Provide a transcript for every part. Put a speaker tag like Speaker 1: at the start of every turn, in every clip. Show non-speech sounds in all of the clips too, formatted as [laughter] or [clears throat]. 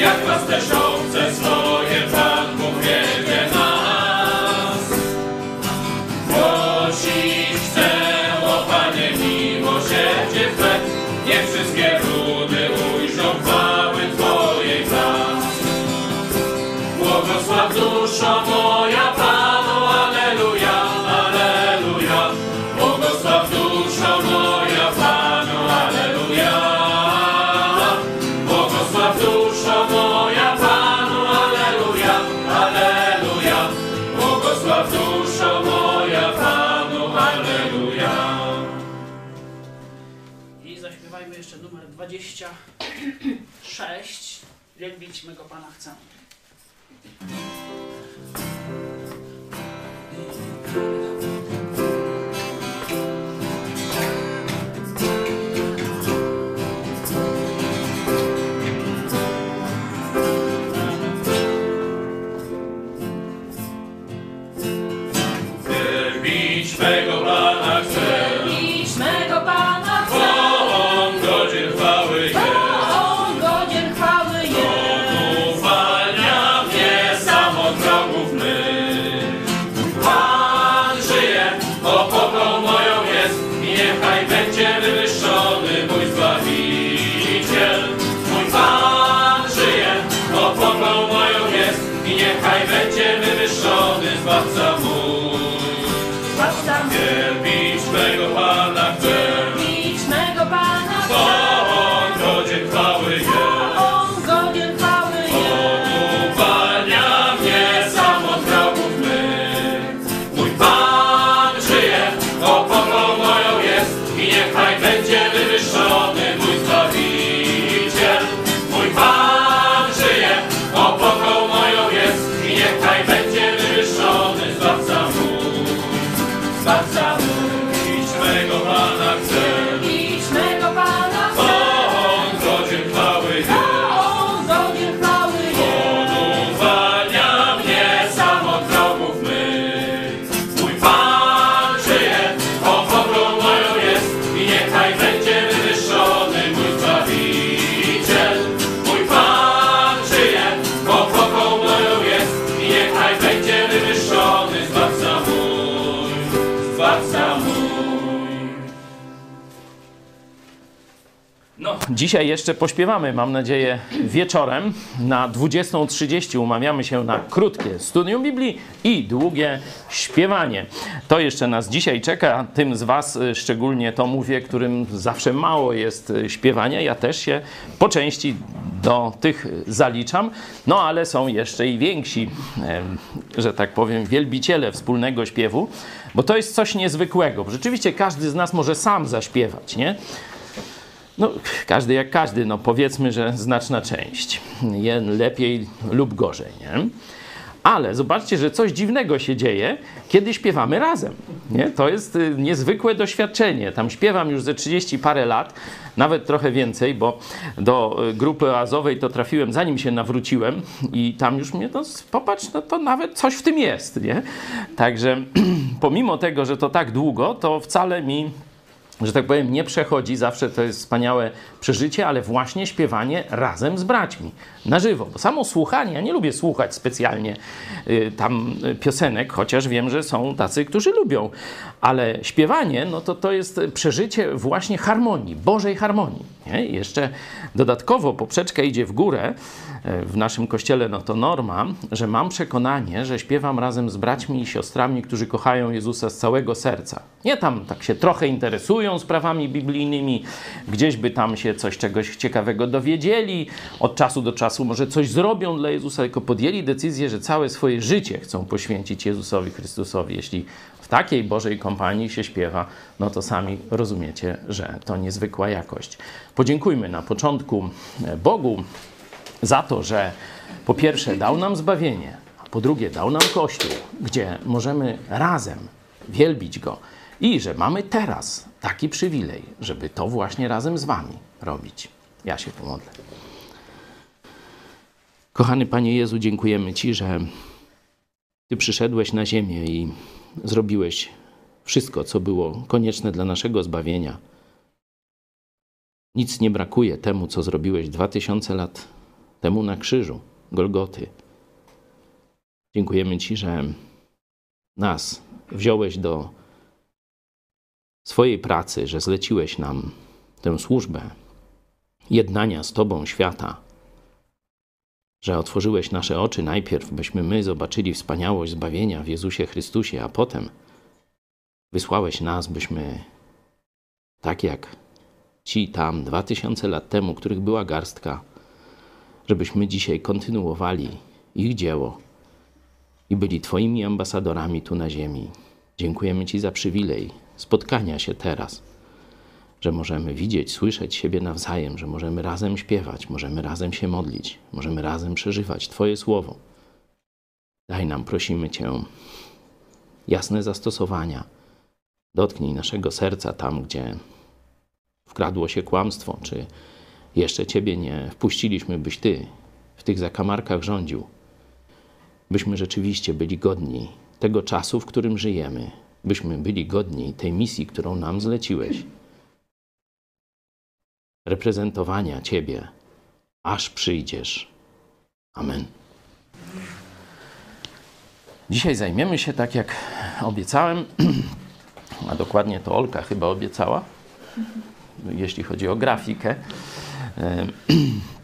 Speaker 1: jak was też owce swoje
Speaker 2: Dzisiaj jeszcze pośpiewamy, mam nadzieję, wieczorem. Na 20.30 umawiamy się na krótkie studium Biblii i długie śpiewanie. To jeszcze nas dzisiaj czeka. Tym z Was y, szczególnie to mówię, którym zawsze mało jest y, śpiewania. Ja też się po części do tych zaliczam. No ale są jeszcze i więksi, że tak powiem, wielbiciele wspólnego śpiewu, bo to jest coś niezwykłego. Rzeczywiście każdy z nas może sam zaśpiewać, nie? No, każdy jak każdy, no powiedzmy, że znaczna część. Lepiej lub gorzej, nie? Ale zobaczcie, że coś dziwnego się dzieje, kiedy śpiewamy razem. Nie? To jest y, niezwykłe doświadczenie. Tam śpiewam już ze 30 parę lat, nawet trochę więcej, bo do y, grupy oazowej to trafiłem zanim się nawróciłem i tam już mnie, no popatrz, no to nawet coś w tym jest, nie? Także [clears throat] pomimo tego, że to tak długo, to wcale mi że tak powiem, nie przechodzi. Zawsze to jest wspaniałe przeżycie, ale właśnie śpiewanie razem z braćmi, na żywo. Bo samo słuchanie, ja nie lubię słuchać specjalnie y, tam y, piosenek, chociaż wiem, że są tacy, którzy lubią, ale śpiewanie, no to to jest przeżycie właśnie harmonii, Bożej harmonii. Nie? I jeszcze dodatkowo poprzeczka idzie w górę. E, W naszym kościele no to norma, że mam przekonanie, że śpiewam razem z braćmi i siostrami, którzy kochają Jezusa z całego serca. Nie tam tak się trochę interesują sprawami biblijnymi, gdzieś by tam się coś czegoś ciekawego dowiedzieli, od czasu do czasu może coś zrobią dla Jezusa, tylko podjęli decyzję, że całe swoje życie chcą poświęcić Jezusowi Chrystusowi. Jeśli w takiej Bożej kompanii się śpiewa, no to sami rozumiecie, że to niezwykła jakość. Podziękujmy na początku e, Bogu za to, że po pierwsze dał nam zbawienie, a po drugie dał nam Kościół, gdzie możemy razem wielbić Go i że mamy teraz taki przywilej, żeby to właśnie razem z Wami robić. Ja się pomodlę. Kochany Panie Jezu, dziękujemy Ci, że Ty przyszedłeś na ziemię i zrobiłeś wszystko, co było konieczne dla naszego zbawienia. Nic nie brakuje temu, co zrobiłeś dwa tysiące lat temu na krzyżu Golgoty. Dziękujemy Ci, że nas wziąłeś do swojej pracy, że zleciłeś nam tę służbę jednania z Tobą świata, że otworzyłeś nasze oczy najpierw, byśmy my zobaczyli wspaniałość zbawienia w Jezusie Chrystusie, a potem wysłałeś nas, byśmy tak jak ci tam dwa tysiące lat temu, których była garstka, żebyśmy dzisiaj kontynuowali ich dzieło i byli Twoimi ambasadorami tu na ziemi. Dziękujemy Ci za przywilej spotkania się teraz, że możemy widzieć, słyszeć siebie nawzajem, że możemy razem śpiewać, możemy razem się modlić, możemy razem przeżywać Twoje słowo. Daj nam, prosimy Cię, jasne zastosowania. Dotknij naszego serca tam, gdzie wkradło się kłamstwo, czy jeszcze Ciebie nie wpuściliśmy, byś Ty w tych zakamarkach rządził, byśmy rzeczywiście byli godni tego czasu, w którym żyjemy, byśmy byli godni tej misji, którą nam zleciłeś, reprezentowania Ciebie, aż przyjdziesz. Amen. Dzisiaj zajmiemy się, tak jak obiecałem, [clears throat] a dokładnie to Olka chyba obiecała, jeśli chodzi o grafikę. [clears throat]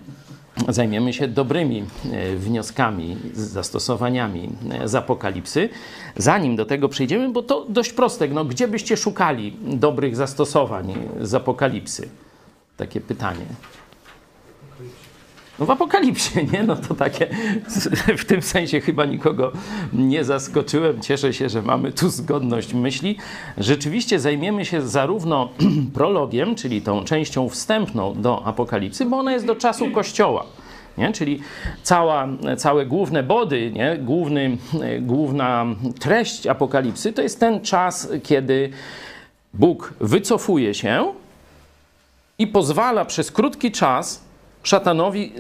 Speaker 2: Zajmiemy się dobrymi e, wnioskami, zastosowaniami e, z apokalipsy. Zanim do tego przejdziemy, bo to dość proste, no, gdzie byście szukali dobrych zastosowań z apokalipsy? Takie pytanie. No w apokalipsie, nie? No to takie, [laughs] w tym sensie chyba nikogo nie zaskoczyłem. Cieszę się, że mamy tu zgodność myśli. Rzeczywiście zajmiemy się zarówno [clears throat] prologiem, czyli tą częścią wstępną do apokalipsy, bo ona jest do czasu Kościoła. Nie? Czyli cała, całe główne body, nie? Główny, główna treść apokalipsy to jest ten czas, kiedy Bóg wycofuje się i pozwala przez krótki czas szatanowi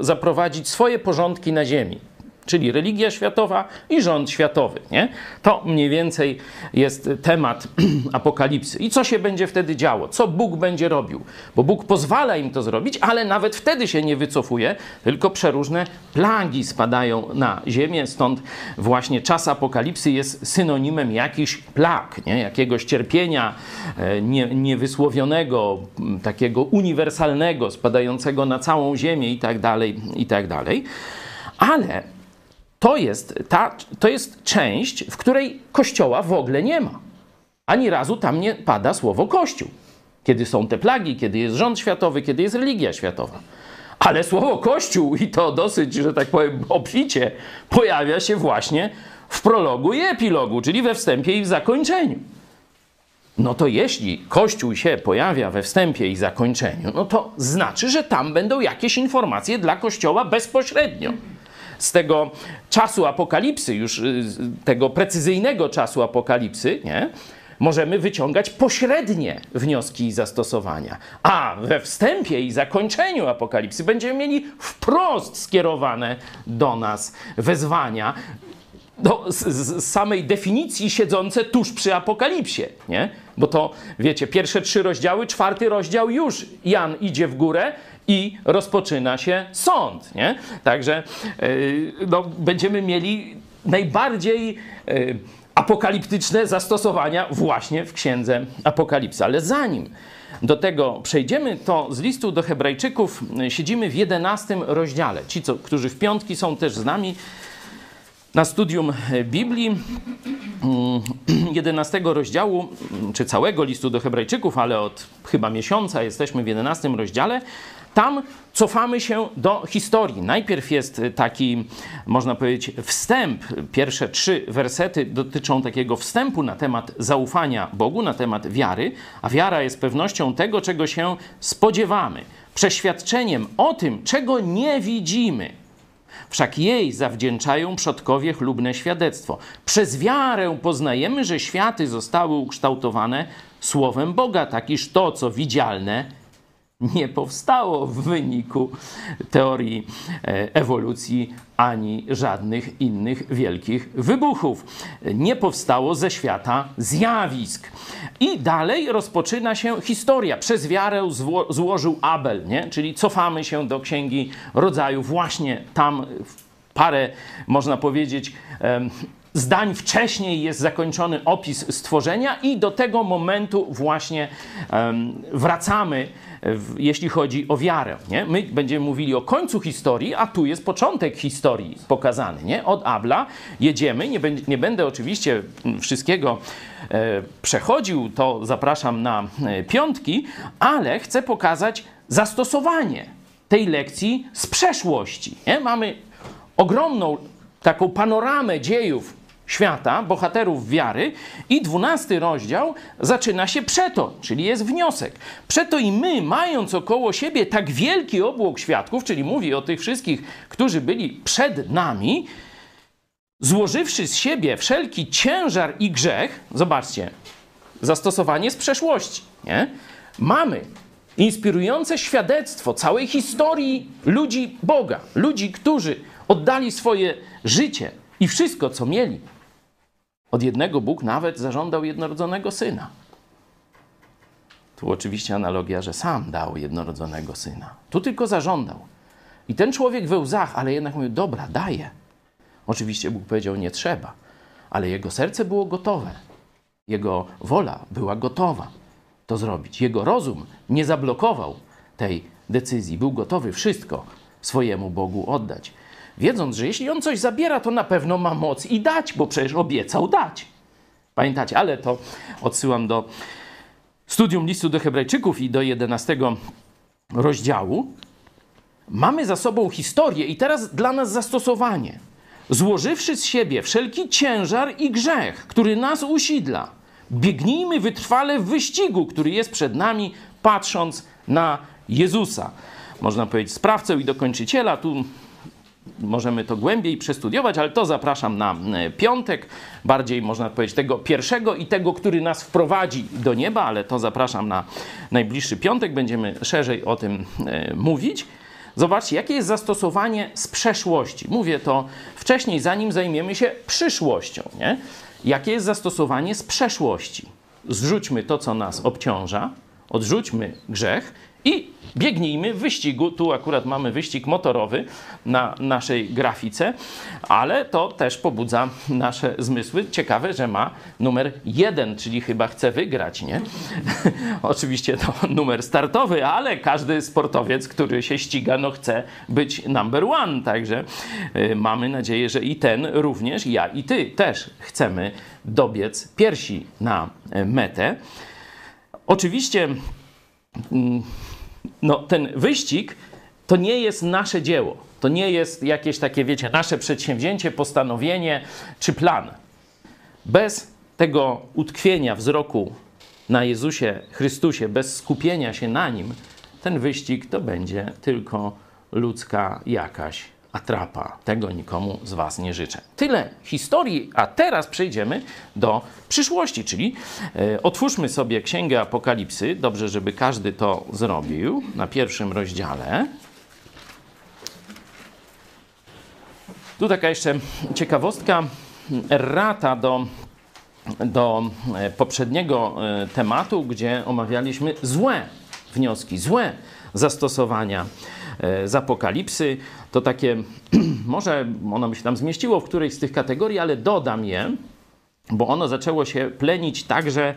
Speaker 2: zaprowadzić swoje porządki na ziemi. Czyli religia światowa i rząd światowy. Nie? To mniej więcej jest temat [clears throat] apokalipsy. I co się będzie wtedy działo? Co Bóg będzie robił? Bo Bóg pozwala im to zrobić, ale nawet wtedy się nie wycofuje, tylko przeróżne plagi spadają na ziemię. Stąd właśnie czas apokalipsy jest synonimem jakichś plag, nie? jakiegoś cierpienia e, nie, niewysłowionego, takiego uniwersalnego, spadającego na całą ziemię i tak dalej, i tak dalej. Ale to jest, ta, to jest część, w której kościoła w ogóle nie ma. Ani razu tam nie pada słowo kościół. Kiedy są te plagi, kiedy jest rząd światowy, kiedy jest religia światowa. Ale słowo kościół, i to dosyć, że tak powiem, obficie, pojawia się właśnie w prologu i epilogu, czyli we wstępie i w zakończeniu. No to jeśli Kościół się pojawia we wstępie i zakończeniu, no to znaczy, że tam będą jakieś informacje dla Kościoła bezpośrednio z tego czasu apokalipsy, już y, tego precyzyjnego czasu apokalipsy, nie? możemy wyciągać pośrednie wnioski i zastosowania. A we wstępie i zakończeniu apokalipsy będziemy mieli wprost skierowane do nas wezwania, do, z, z, samej definicji siedzące tuż przy apokalipsie, nie? Bo to, wiecie, pierwsze trzy rozdziały, czwarty rozdział już Jan idzie w górę i rozpoczyna się sąd, nie? Także yy, no, będziemy mieli najbardziej yy, apokaliptyczne zastosowania właśnie w księdze Apokalipsy. Ale zanim do tego przejdziemy, to z listu do Hebrajczyków siedzimy w 11 rozdziale. Ci, co, którzy w piątki są też z nami, na studium Biblii [clears throat] 11 rozdziału, czy całego listu do Hebrajczyków, ale od chyba miesiąca jesteśmy w 11 rozdziale, tam cofamy się do historii. Najpierw jest taki, można powiedzieć, wstęp. Pierwsze trzy wersety dotyczą takiego wstępu na temat zaufania Bogu, na temat wiary, a wiara jest pewnością tego, czego się spodziewamy, przeświadczeniem o tym, czego nie widzimy. Wszak jej zawdzięczają przodkowie chlubne świadectwo. Przez wiarę poznajemy, że światy zostały ukształtowane słowem Boga, tak iż to, co widzialne, nie powstało w wyniku teorii e, ewolucji ani żadnych innych wielkich wybuchów. Nie powstało ze świata zjawisk. I dalej rozpoczyna się historia. Przez wiarę zło- złożył Abel, nie? czyli cofamy się do księgi rodzaju. Właśnie tam parę, można powiedzieć, em, zdań wcześniej jest zakończony opis stworzenia, i do tego momentu właśnie em, wracamy, jeśli chodzi o wiarę. Nie? My będziemy mówili o końcu historii, a tu jest początek historii pokazany. Nie? Od Abla jedziemy. Nie, nie będę oczywiście wszystkiego e, przechodził, to zapraszam na e, piątki, ale chcę pokazać zastosowanie tej lekcji z przeszłości. Nie? Mamy ogromną taką panoramę dziejów świata, bohaterów wiary i dwunasty rozdział zaczyna się przeto, czyli jest wniosek. Przeto i my, mając około siebie tak wielki obłok świadków, czyli mówi o tych wszystkich, którzy byli przed nami, złożywszy z siebie wszelki ciężar i grzech, zobaczcie, zastosowanie z przeszłości, nie? Mamy inspirujące świadectwo całej historii ludzi Boga, ludzi, którzy oddali swoje życie i wszystko, co mieli. Od jednego Bóg nawet zażądał jednorodzonego syna. Tu oczywiście analogia, że sam dał jednorodzonego syna. Tu tylko zażądał. I ten człowiek we łzach, ale jednak mówił, dobra, daję. Oczywiście Bóg powiedział, nie trzeba. Ale jego serce było gotowe. Jego wola była gotowa to zrobić. Jego rozum nie zablokował tej decyzji. Był gotowy wszystko swojemu Bogu oddać. Wiedząc, że jeśli on coś zabiera, to na pewno ma moc i dać, bo przecież obiecał dać. Pamiętacie, ale to odsyłam do studium listu do Hebrajczyków i do 11 rozdziału. Mamy za sobą historię i teraz dla nas zastosowanie. Złożywszy z siebie wszelki ciężar i grzech, który nas usidla, biegnijmy wytrwale w wyścigu, który jest przed nami, patrząc na Jezusa. Można powiedzieć sprawcę i dokończyciela. Tu możemy to głębiej przestudiować, ale to zapraszam na e, piątek, bardziej można powiedzieć tego pierwszego i tego, który nas wprowadzi do nieba, ale to zapraszam na najbliższy piątek, będziemy szerzej o tym e, mówić. Zobaczcie, jakie jest zastosowanie z przeszłości. Mówię to wcześniej, zanim zajmiemy się przyszłością. Nie? Jakie jest zastosowanie z przeszłości? Zrzućmy to, co nas obciąża, odrzućmy grzech i biegnijmy w wyścigu. Tu akurat mamy wyścig motorowy na naszej grafice, ale to też pobudza nasze zmysły. Ciekawe, że ma numer jeden, czyli chyba chce wygrać, nie? [laughs] Oczywiście to numer startowy, ale każdy sportowiec, który się ściga, no chce być number one. Także y, mamy nadzieję, że i ten również, ja i ty też chcemy dobiec piersi na y, metę. Oczywiście mm, no, ten wyścig to nie jest nasze dzieło. To nie jest jakieś takie, wiecie, nasze przedsięwzięcie, postanowienie czy plan. Bez tego utkwienia wzroku na Jezusie Chrystusie, bez skupienia się na Nim, ten wyścig to będzie tylko ludzka jakaś atrapa. Tego nikomu z Was nie życzę. Tyle historii, a teraz przejdziemy do przyszłości, czyli e, otwórzmy sobie Księgę Apokalipsy. Dobrze, żeby każdy to zrobił na pierwszym rozdziale. Tu taka jeszcze ciekawostka. Errata do, do e, poprzedniego e, tematu, gdzie omawialiśmy złe wnioski, złe zastosowania z apokalipsy. To takie, [clears throat] może ono by się tam zmieściło w którejś z tych kategorii, ale dodam je, bo ono zaczęło się plenić także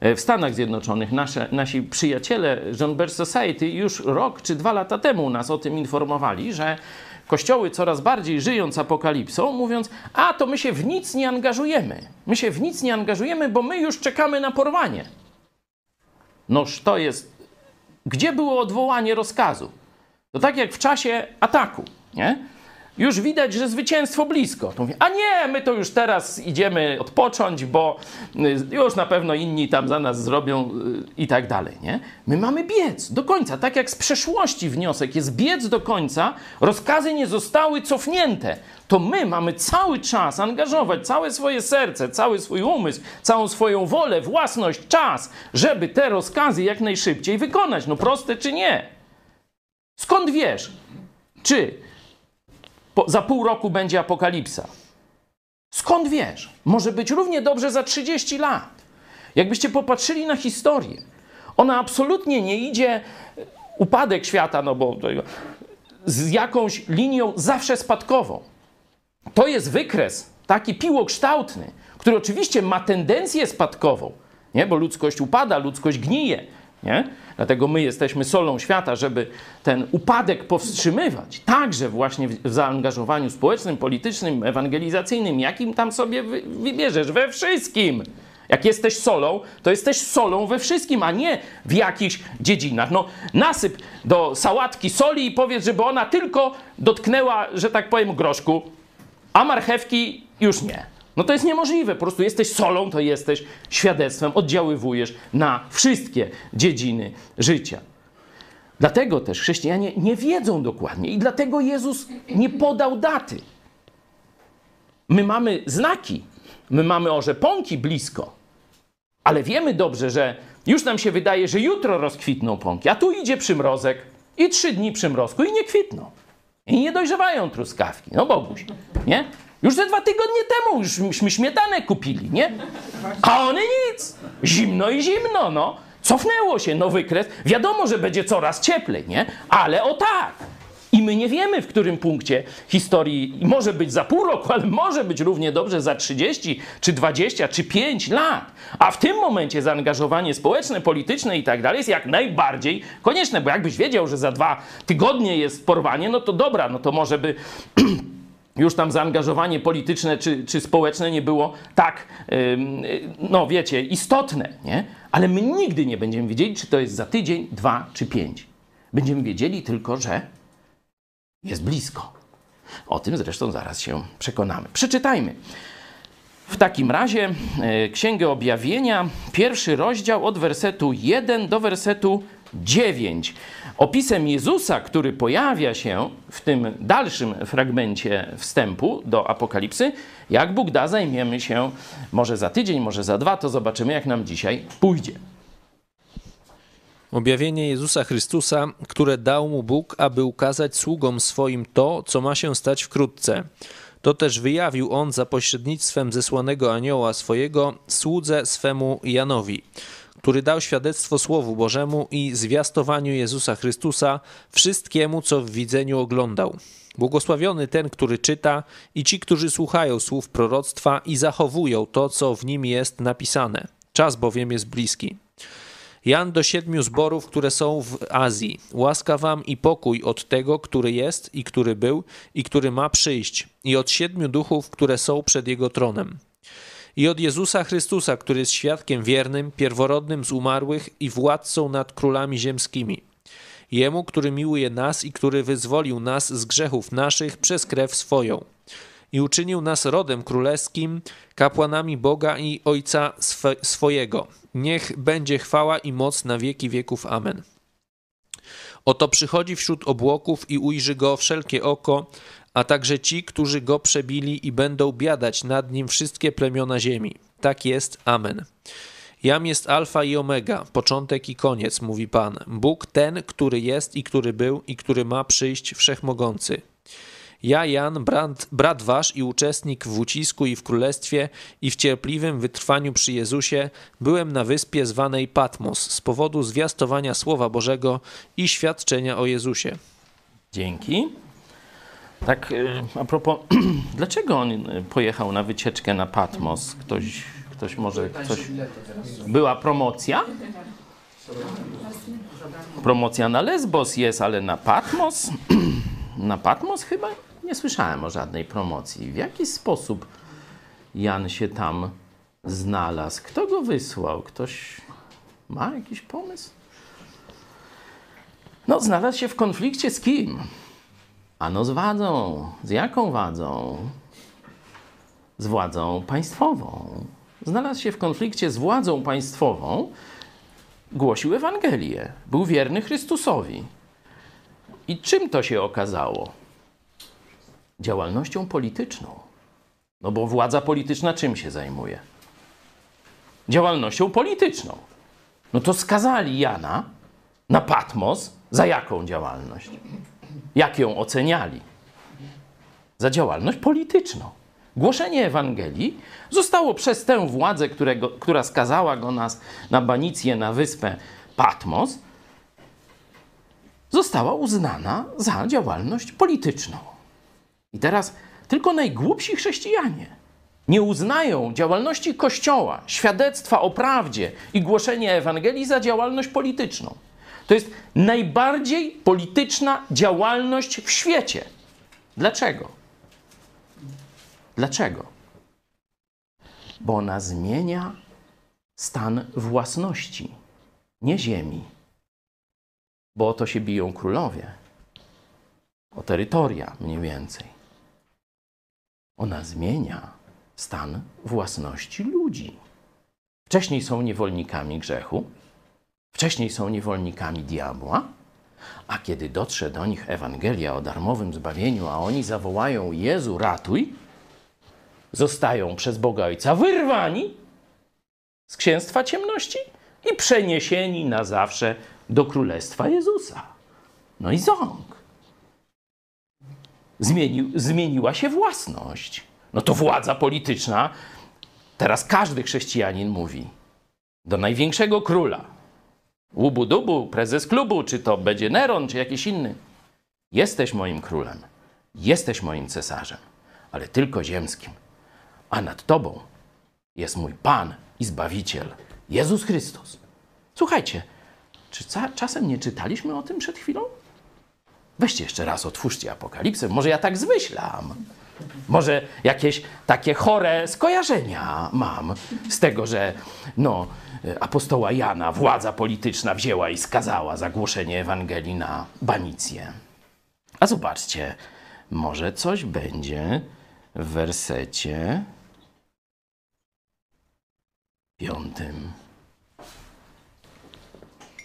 Speaker 2: w Stanach Zjednoczonych. Nasze, nasi przyjaciele John Birch Society już rok czy dwa lata temu nas o tym informowali, że kościoły coraz bardziej żyjąc apokalipsą, mówiąc, a to my się w nic nie angażujemy. My się w nic nie angażujemy, bo my już czekamy na porwanie. Noż to jest. Gdzie było odwołanie rozkazu? To tak jak w czasie ataku, nie? Już widać, że zwycięstwo blisko. To mówię, a nie, my to już teraz idziemy odpocząć, bo y, już na pewno inni tam za nas zrobią y, i tak dalej, nie? My mamy biec do końca, tak jak z przeszłości wniosek jest biec do końca, rozkazy nie zostały cofnięte. To my mamy cały czas angażować całe swoje serce, cały swój umysł, całą swoją wolę, własność, czas, żeby te rozkazy jak najszybciej wykonać. No proste czy nie? Skąd wiesz? Czy po, za pół roku będzie apokalipsa? Skąd wiesz? Może być równie dobrze za 30 lat. Jakbyście popatrzyli na historię, ona absolutnie nie idzie upadek świata, no bo z jakąś linią zawsze spadkową. To jest wykres taki piłokształtny, który oczywiście ma tendencję spadkową, nie? bo ludzkość upada, ludzkość gnije. Nie? Dlatego my jesteśmy solą świata, żeby ten upadek powstrzymywać, także właśnie w zaangażowaniu społecznym, politycznym, ewangelizacyjnym, jakim tam sobie wybierzesz, we wszystkim. Jak jesteś solą, to jesteś solą we wszystkim, a nie w jakichś dziedzinach. No, nasyp do sałatki soli i powiedz, żeby ona tylko dotknęła, że tak powiem, groszku, a marchewki już nie. No to jest niemożliwe. Po prostu jesteś solą, to jesteś świadectwem, oddziaływujesz na wszystkie dziedziny życia. Dlatego też chrześcijanie nie wiedzą dokładnie i dlatego Jezus nie podał daty. My mamy znaki, my mamy orzeponki blisko, ale wiemy dobrze, że już nam się wydaje, że jutro rozkwitną pąki, a tu idzie przymrozek i trzy dni przymrozku i nie kwitną. I nie dojrzewają truskawki. No Boguś, nie? Już ze dwa tygodnie temu jużśmy śmietanę kupili, nie? A one nic. Zimno i zimno, no. Cofnęło się nowy kres. Wiadomo, że będzie coraz cieplej, nie? Ale o tak. I my nie wiemy, w którym punkcie historii może być za pół roku, ale może być równie dobrze za 30, czy 20, czy 5 lat. A w tym momencie zaangażowanie społeczne, polityczne i tak dalej jest jak najbardziej konieczne, bo jakbyś wiedział, że za dwa tygodnie jest porwanie, no to dobra, no to może by [clears throat] już tam zaangażowanie polityczne czy, czy społeczne nie było tak, no wiecie, istotne, nie? Ale my nigdy nie będziemy wiedzieli, czy to jest za tydzień, dwa czy pięć. Będziemy wiedzieli tylko, że jest blisko. O tym zresztą zaraz się przekonamy. Przeczytajmy. W takim razie e, Księgę Objawienia, pierwszy rozdział od wersetu 1 do wersetu 9. Opisem Jezusa, który pojawia się w tym dalszym fragmencie wstępu do Apokalipsy, jak Bóg da, zajmiemy się może za tydzień, może za dwa, to zobaczymy, jak nam dzisiaj pójdzie.
Speaker 1: Objawienie Jezusa Chrystusa, które dał mu Bóg, aby ukazać sługom swoim to, co ma się stać wkrótce. To też wyjawił on za pośrednictwem zesłanego anioła swojego słudze swemu Janowi który dał świadectwo Słowu Bożemu i zwiastowaniu Jezusa Chrystusa wszystkiemu, co w widzeniu oglądał. Błogosławiony ten, który czyta, i ci, którzy słuchają słów proroctwa i zachowują to, co w nim jest napisane. Czas bowiem jest bliski. Jan do siedmiu zborów, które są w Azji. Łaska wam i pokój od tego, który jest i który był i który ma przyjść, i od siedmiu duchów, które są przed jego tronem i od Jezusa Chrystusa, który jest świadkiem wiernym, pierworodnym z umarłych i władcą nad królami ziemskimi. Jemu, który miłuje nas i który wyzwolił nas z grzechów naszych przez krew swoją i uczynił nas rodem królewskim, kapłanami Boga i Ojca swojego. Niech będzie chwała i moc na wieki wieków. Amen. Oto przychodzi wśród obłoków i ujrzy go wszelkie oko, a także ci, którzy go przebili i będą biadać nad nim wszystkie plemiona ziemi. Tak jest. Amen. Jam jest alfa i omega, początek i koniec, mówi Pan. Bóg ten, który jest i który był i który ma przyjść wszechmogący. Ja, Jan, brat, brat wasz i uczestnik w ucisku i w królestwie i w cierpliwym wytrwaniu przy Jezusie, byłem na wyspie zwanej Patmos z powodu zwiastowania Słowa Bożego i świadczenia o Jezusie.
Speaker 2: Dzięki. Tak, y, a propos, [clears throat] dlaczego on y, pojechał na wycieczkę na Patmos? Ktoś, ktoś może, coś... Była promocja? Promocja na Lesbos jest, ale na Patmos? [clears throat] Na Patmos chyba nie słyszałem o żadnej promocji. W jaki sposób Jan się tam znalazł? Kto go wysłał? Ktoś ma jakiś pomysł? No, znalazł się w konflikcie z kim? Ano z władzą. Z jaką władzą? Z władzą państwową. Znalazł się w konflikcie z władzą państwową, głosił Ewangelię, był wierny Chrystusowi. I czym to się okazało? Działalnością polityczną. No bo władza polityczna czym się zajmuje? Działalnością polityczną. No to skazali Jana na Patmos za jaką działalność? Jak ją oceniali? Za działalność polityczną. Głoszenie Ewangelii zostało przez tę władzę, którego, która skazała go nas na banicję na wyspę Patmos, została uznana za działalność polityczną. I teraz tylko najgłupsi chrześcijanie nie uznają działalności Kościoła, świadectwa o prawdzie i głoszenia Ewangelii za działalność polityczną. To jest najbardziej polityczna działalność w świecie. Dlaczego? Dlaczego? Bo ona zmienia stan własności, nie ziemi. Bo o to się biją królowie. O terytoria mniej więcej. Ona zmienia stan własności ludzi. Wcześniej są niewolnikami grzechu, wcześniej są niewolnikami diabła, a kiedy dotrze do nich Ewangelia o darmowym zbawieniu, a oni zawołają Jezu, ratuj, zostają przez Boga Ojca wyrwani z księstwa ciemności i przeniesieni na zawsze do Królestwa Jezusa. No i ząg. Zmienił, zmieniła się własność. No to władza polityczna, teraz każdy chrześcijanin mówi do największego króla, łubu dubu, prezes klubu, czy to będzie Neron, czy jakiś inny. Jesteś moim królem, jesteś moim cesarzem, ale tylko ziemskim. A nad tobą jest mój Pan i Zbawiciel, Jezus Chrystus. Słuchajcie, czy czasem nie czytaliśmy o tym przed chwilą? Weźcie jeszcze raz, otwórzcie Apokalipsę. Może ja tak zmyślam. Może jakieś takie chore skojarzenia mam z tego, że no, apostoła Jana władza polityczna wzięła i skazała za głoszenie Ewangelii na banicję. A zobaczcie, może coś będzie w wersecie piątym.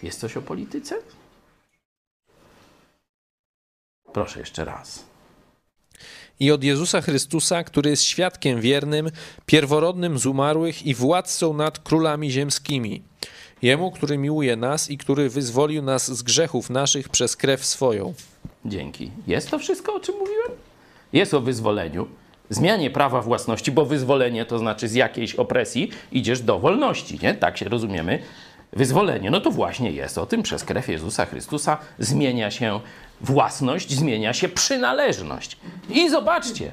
Speaker 2: Jest coś o polityce? Proszę jeszcze raz.
Speaker 3: I od Jezusa Chrystusa, który jest świadkiem wiernym, pierworodnym z umarłych i władcą nad królami ziemskimi. Jemu, który miłuje nas i który wyzwolił nas z grzechów naszych przez krew swoją.
Speaker 2: Dzięki. Jest to wszystko, o czym mówiłem? Jest o wyzwoleniu, zmianie prawa własności, bo wyzwolenie to znaczy z jakiejś opresji idziesz do wolności, nie? Tak się rozumiemy. Wyzwolenie, no to właśnie jest o tym, przez krew Jezusa Chrystusa zmienia się własność, zmienia się przynależność. I zobaczcie,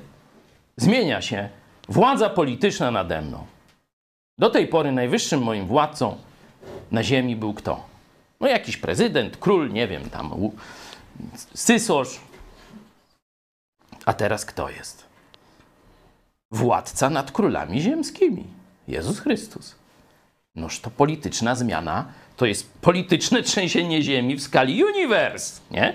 Speaker 2: zmienia się władza polityczna nade mną. Do tej pory najwyższym moim władcą na ziemi był kto? No jakiś prezydent, król, nie wiem, tam Sysosz. A teraz kto jest? Władca nad królami ziemskimi. Jezus Chrystus. Noż to polityczna zmiana, to jest polityczne trzęsienie ziemi w skali uniwers, nie?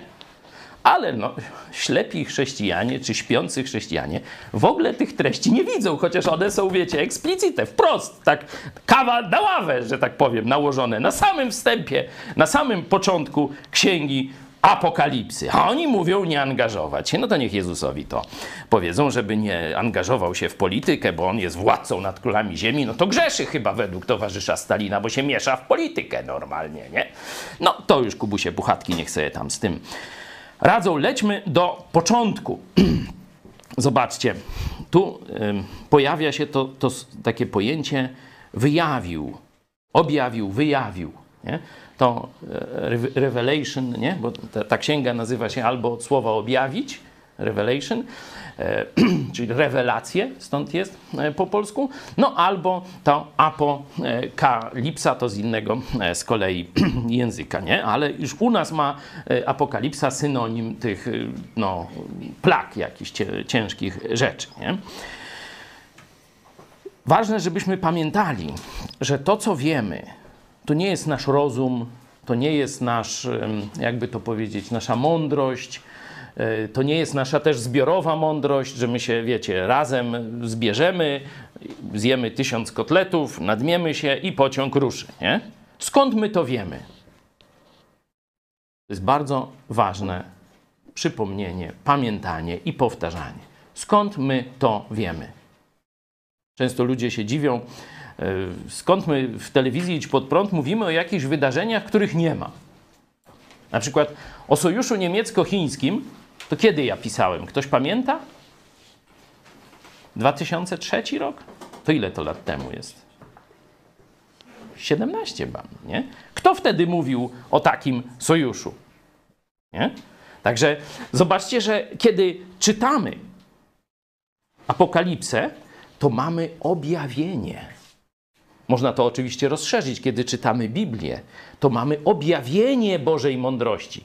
Speaker 2: Ale no, ślepi chrześcijanie czy śpiący chrześcijanie w ogóle tych treści nie widzą, chociaż one są, wiecie, eksplicite, wprost, tak kawa na ławę, że tak powiem, nałożone na samym wstępie, na samym początku księgi Apokalipsy. A oni mówią nie angażować się. No to niech Jezusowi to powiedzą, żeby nie angażował się w politykę, bo on jest władcą nad królami ziemi. No to grzeszy chyba według towarzysza Stalina, bo się miesza w politykę normalnie, nie? No to już Kubusie Puchatki niech sobie tam z tym radzą. Lećmy do początku. [clears throat] Zobaczcie, tu ym, pojawia się to, to takie pojęcie wyjawił, objawił, wyjawił. Nie? To e, re- revelation, nie? bo ta, ta księga nazywa się albo od słowa objawić, revelation, e, [clears throat] czyli rewelacje, stąd jest e, po polsku, no albo to apokalipsa, to z innego e, z kolei [clears throat] języka, nie? Ale już u nas ma apokalipsa synonim tych no, plag jakichś ciężkich rzeczy, nie? Ważne, żebyśmy pamiętali, że to, co wiemy, to nie jest nasz rozum, to nie jest nasz, jakby to powiedzieć, nasza mądrość, e, to nie jest nasza też zbiorowa mądrość, że my się, wiecie, razem zbierzemy, zjemy tysiąc kotletów, nadmiemy się i pociąg ruszy, nie? Skąd my to wiemy? To jest bardzo ważne przypomnienie, pamiętanie i powtarzanie. Skąd my to wiemy? Często ludzie się dziwią, skąd my w telewizji Idź Pod Prąd mówimy o jakichś wydarzeniach, których nie ma. Na przykład o sojuszu niemiecko-chińskim, to kiedy ja pisałem? Ktoś pamięta? 2003 rok? To ile to lat temu jest? 17 bam, nie? Kto wtedy mówił o takim sojuszu? Nie? Także zobaczcie, że kiedy czytamy Apokalipsę, to mamy objawienie. Można to oczywiście rozszerzyć, kiedy czytamy Biblię. To mamy objawienie Bożej mądrości.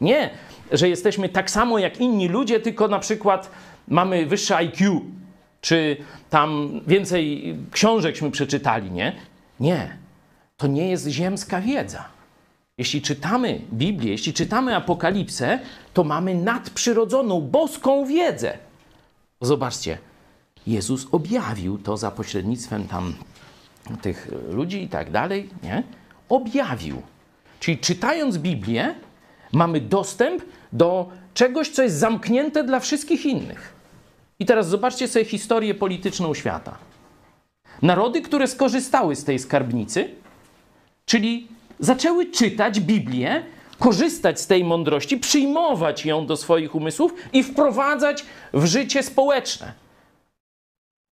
Speaker 2: Nie, że jesteśmy tak samo jak inni ludzie, tylko na przykład mamy wyższe IQ, czy tam więcej książekśmy przeczytali, nie? Nie. To nie jest ziemska wiedza. Jeśli czytamy Biblię, jeśli czytamy Apokalipsę, to mamy nadprzyrodzoną, boską wiedzę. Zobaczcie, Jezus objawił to za pośrednictwem tam tych ludzi i tak dalej, nie? Objawił. Czyli czytając Biblię, mamy dostęp do czegoś, co jest zamknięte dla wszystkich innych. I teraz zobaczcie sobie historię polityczną świata. Narody, które skorzystały z tej skarbnicy, czyli zaczęły czytać Biblię, korzystać z tej mądrości, przyjmować ją do swoich umysłów i wprowadzać w życie społeczne.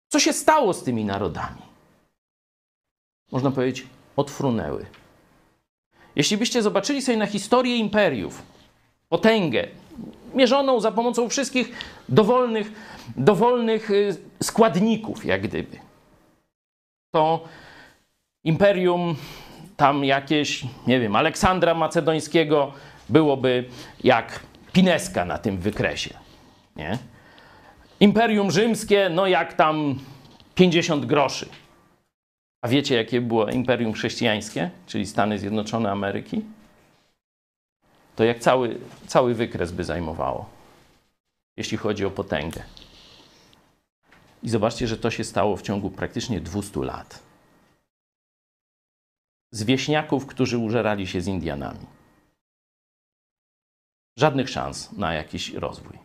Speaker 2: Co się stało z tymi narodami? Można powiedzieć, odfrunęły. Jeśli byście zobaczyli sobie na historię imperiów, potęgę, mierzoną za pomocą wszystkich dowolnych, dowolnych y, składników, jak gdyby, to imperium tam jakieś, nie wiem, Aleksandra Macedońskiego byłoby jak Pineska na tym wykresie. Nie? Imperium Rzymskie, no jak tam 50 groszy. A wiecie, jakie było Imperium Chrześcijańskie, czyli Stany Zjednoczone Ameryki? To jak cały, cały wykres by zajmowało, jeśli chodzi o potęgę. I zobaczcie, że to się stało w ciągu praktycznie 200 lat. Z wieśniaków, którzy użerali się z Indianami. Żadnych szans na jakiś rozwój.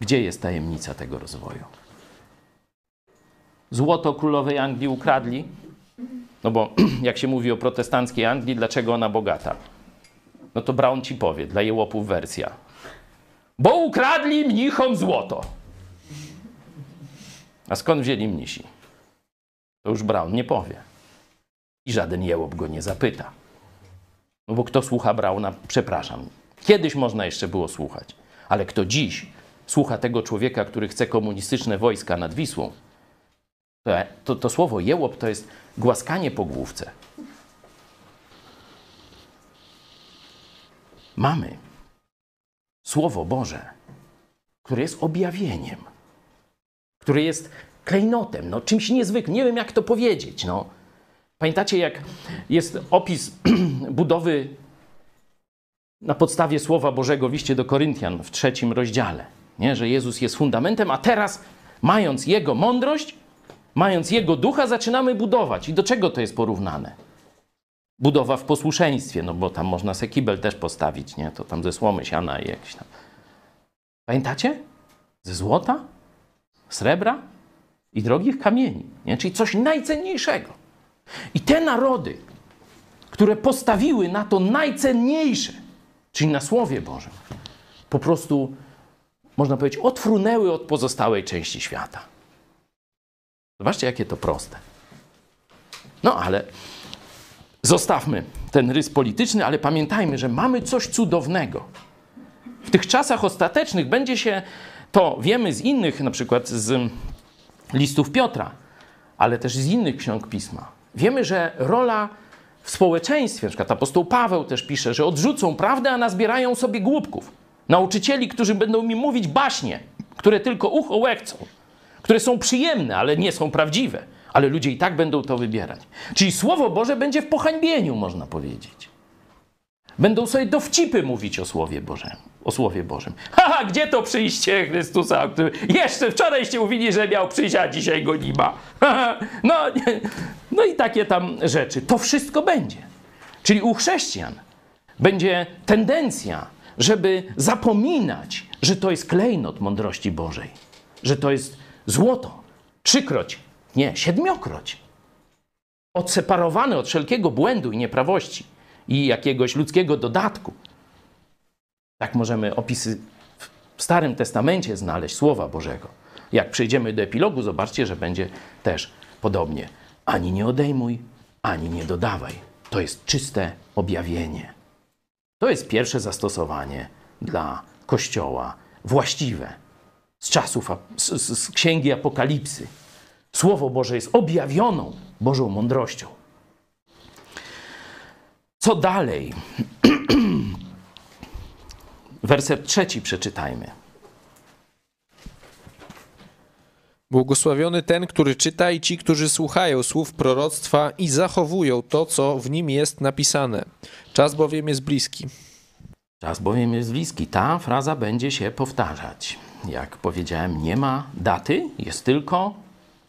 Speaker 2: Gdzie jest tajemnica tego rozwoju? Złoto królowej Anglii ukradli? No bo [clears throat] jak się mówi o protestanckiej Anglii, dlaczego ona bogata? No to Brown ci powie, dla jełopów wersja. Bo ukradli mnichom złoto. A skąd wzięli mnisi? To już Brown nie powie. I żaden jełop go nie zapyta. No bo kto słucha Brauna, przepraszam. Kiedyś można jeszcze było słuchać. Ale kto dziś słucha tego człowieka, który chce komunistyczne wojska nad Wisłą, to, to, słowo jełop to jest głaskanie po główce. Mamy Słowo Boże, które jest objawieniem, które jest klejnotem, no, czymś niezwykłym. Nie wiem, jak to powiedzieć. No. Pamiętacie, jak jest opis [clears throat] budowy na podstawie Słowa Bożego w liście do Koryntian w trzecim rozdziale, nie? że Jezus jest fundamentem, a teraz, mając Jego mądrość, mając Jego ducha, zaczynamy budować. I do czego to jest porównane? Budowa w posłuszeństwie, no bo tam można se kibel też postawić, nie? To tam ze słomy, siana i jakieś tam. Pamiętacie? Ze złota, srebra i drogich kamieni, nie? Czyli coś najcenniejszego. I te narody, które postawiły na to najcenniejsze, czyli na Słowie Bożym, po prostu, można powiedzieć, odfrunęły od pozostałej części świata. Zobaczcie, jakie to proste. No ale zostawmy ten rys polityczny, ale pamiętajmy, że mamy coś cudownego. W tych czasach ostatecznych będzie się to, wiemy z innych, na przykład z listów Piotra, ale też z innych ksiąg pisma. Wiemy, że rola w społeczeństwie, na przykład apostoł Paweł też pisze, że odrzucą prawdę, a nazbierają sobie głupków. Nauczycieli, którzy będą mi mówić baśnie, które tylko ucho łechcą, które są przyjemne, ale nie są prawdziwe. Ale ludzie i tak będą to wybierać. Czyli Słowo Boże będzie w pohańbieniu, można powiedzieć. Będą sobie dowcipy mówić o Słowie Bożym. O Słowie Bożym. Haha, gdzie to przyjście Chrystusa? Jeszcze wczorajście mówili, że miał przyjść, a dzisiaj go nie ma. No, no i takie tam rzeczy. To wszystko będzie. Czyli u chrześcijan będzie tendencja, żeby zapominać, że to jest klejnot mądrości Bożej, że to jest złoto. Trzykroć, nie, siedmiokroć. Odseparowane od wszelkiego błędu i nieprawości i jakiegoś ludzkiego dodatku. Tak możemy opisy w Starym Testamencie znaleźć Słowa Bożego. Jak przejdziemy do epilogu, zobaczcie, że będzie też podobnie. Ani nie odejmuj, ani nie dodawaj. To jest czyste objawienie. To jest pierwsze zastosowanie dla Kościoła, właściwe, z czasów, z, z, Księgi Apokalipsy. Słowo Boże jest objawioną Bożą mądrością. Co dalej? [clears throat] Werset trzeci przeczytajmy.
Speaker 3: Błogosławiony ten, który czyta i ci, którzy słuchają słów proroctwa i zachowują to, co w nim jest napisane. Czas bowiem jest bliski.
Speaker 2: Czas bowiem jest bliski. Ta fraza będzie się powtarzać. Jak powiedziałem, nie ma daty, jest tylko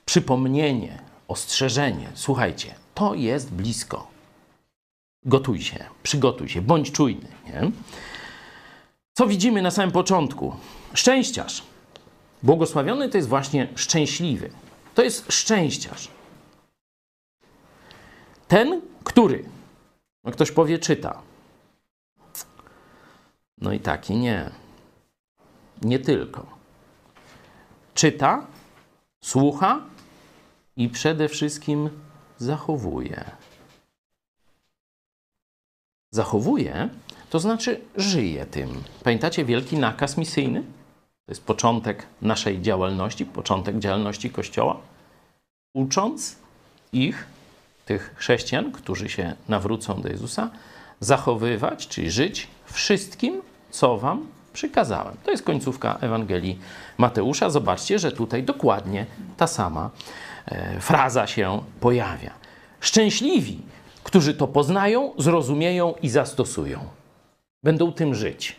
Speaker 2: przypomnienie, ostrzeżenie. Słuchajcie, to jest blisko. Gotuj się, przygotuj się, bądź czujny. Nie? Co widzimy na samym początku? Szczęściarz. Błogosławiony to jest właśnie szczęśliwy. To jest szczęściarz. Ten, który, no ktoś powie, czyta. No i taki nie. Nie tylko. Czyta, słucha i przede wszystkim zachowuje. Zachowuje, to znaczy żyje tym. Pamiętacie wielki nakaz misyjny? To jest początek naszej działalności, początek działalności Kościoła. Ucząc ich, tych chrześcijan, którzy się nawrócą do Jezusa, zachowywać, czyli żyć wszystkim, co wam przykazałem. To jest końcówka Ewangelii Mateusza. Zobaczcie, że tutaj dokładnie ta sama e, fraza się pojawia. Szczęśliwi, którzy to poznają, zrozumieją i zastosują. Będą tym żyć.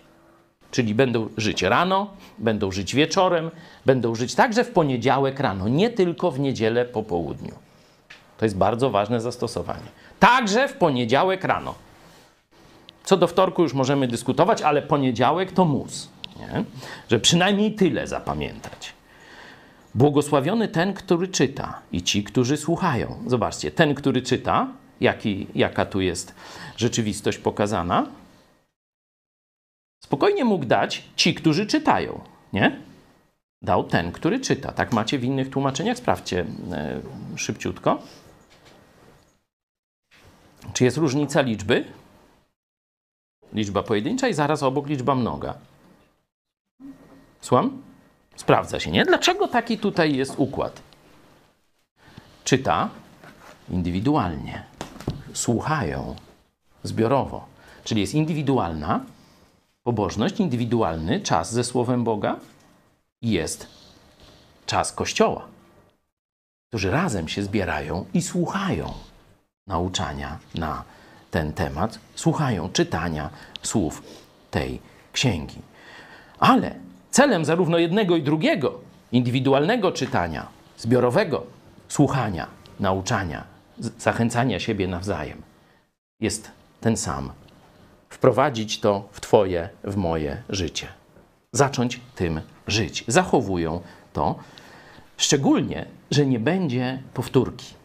Speaker 2: Czyli będą żyć rano, będą żyć wieczorem, będą żyć także w poniedziałek rano, nie tylko w niedzielę po południu. To jest bardzo ważne zastosowanie. Także w poniedziałek rano. Co do wtorku już możemy dyskutować, ale poniedziałek to mus. Nie? Że przynajmniej tyle zapamiętać. Błogosławiony ten, który czyta i ci, którzy słuchają. Zobaczcie, ten, który czyta, jaki, jaka tu jest rzeczywistość pokazana, spokojnie mógł dać ci, którzy czytają. Nie? Dał ten, który czyta. Tak macie w innych tłumaczeniach? Sprawdźcie e, szybciutko. Czy jest różnica liczby? Liczba pojedyncza i zaraz obok liczba mnoga. Słucham? Sprawdza się, nie? Dlaczego taki tutaj jest układ? Czyta indywidualnie, słuchają zbiorowo. Czyli jest indywidualna pobożność, indywidualny czas ze Słowem Boga i jest czas Kościoła, którzy razem się zbierają i słuchają nauczania na ten temat, słuchają czytania słów tej księgi. Ale celem zarówno jednego i drugiego, indywidualnego czytania, zbiorowego słuchania, nauczania, zachęcania siebie nawzajem, jest ten sam. Wprowadzić to w Twoje, w moje życie. Zacząć tym żyć. Zachowują to, szczególnie, że nie będzie powtórki.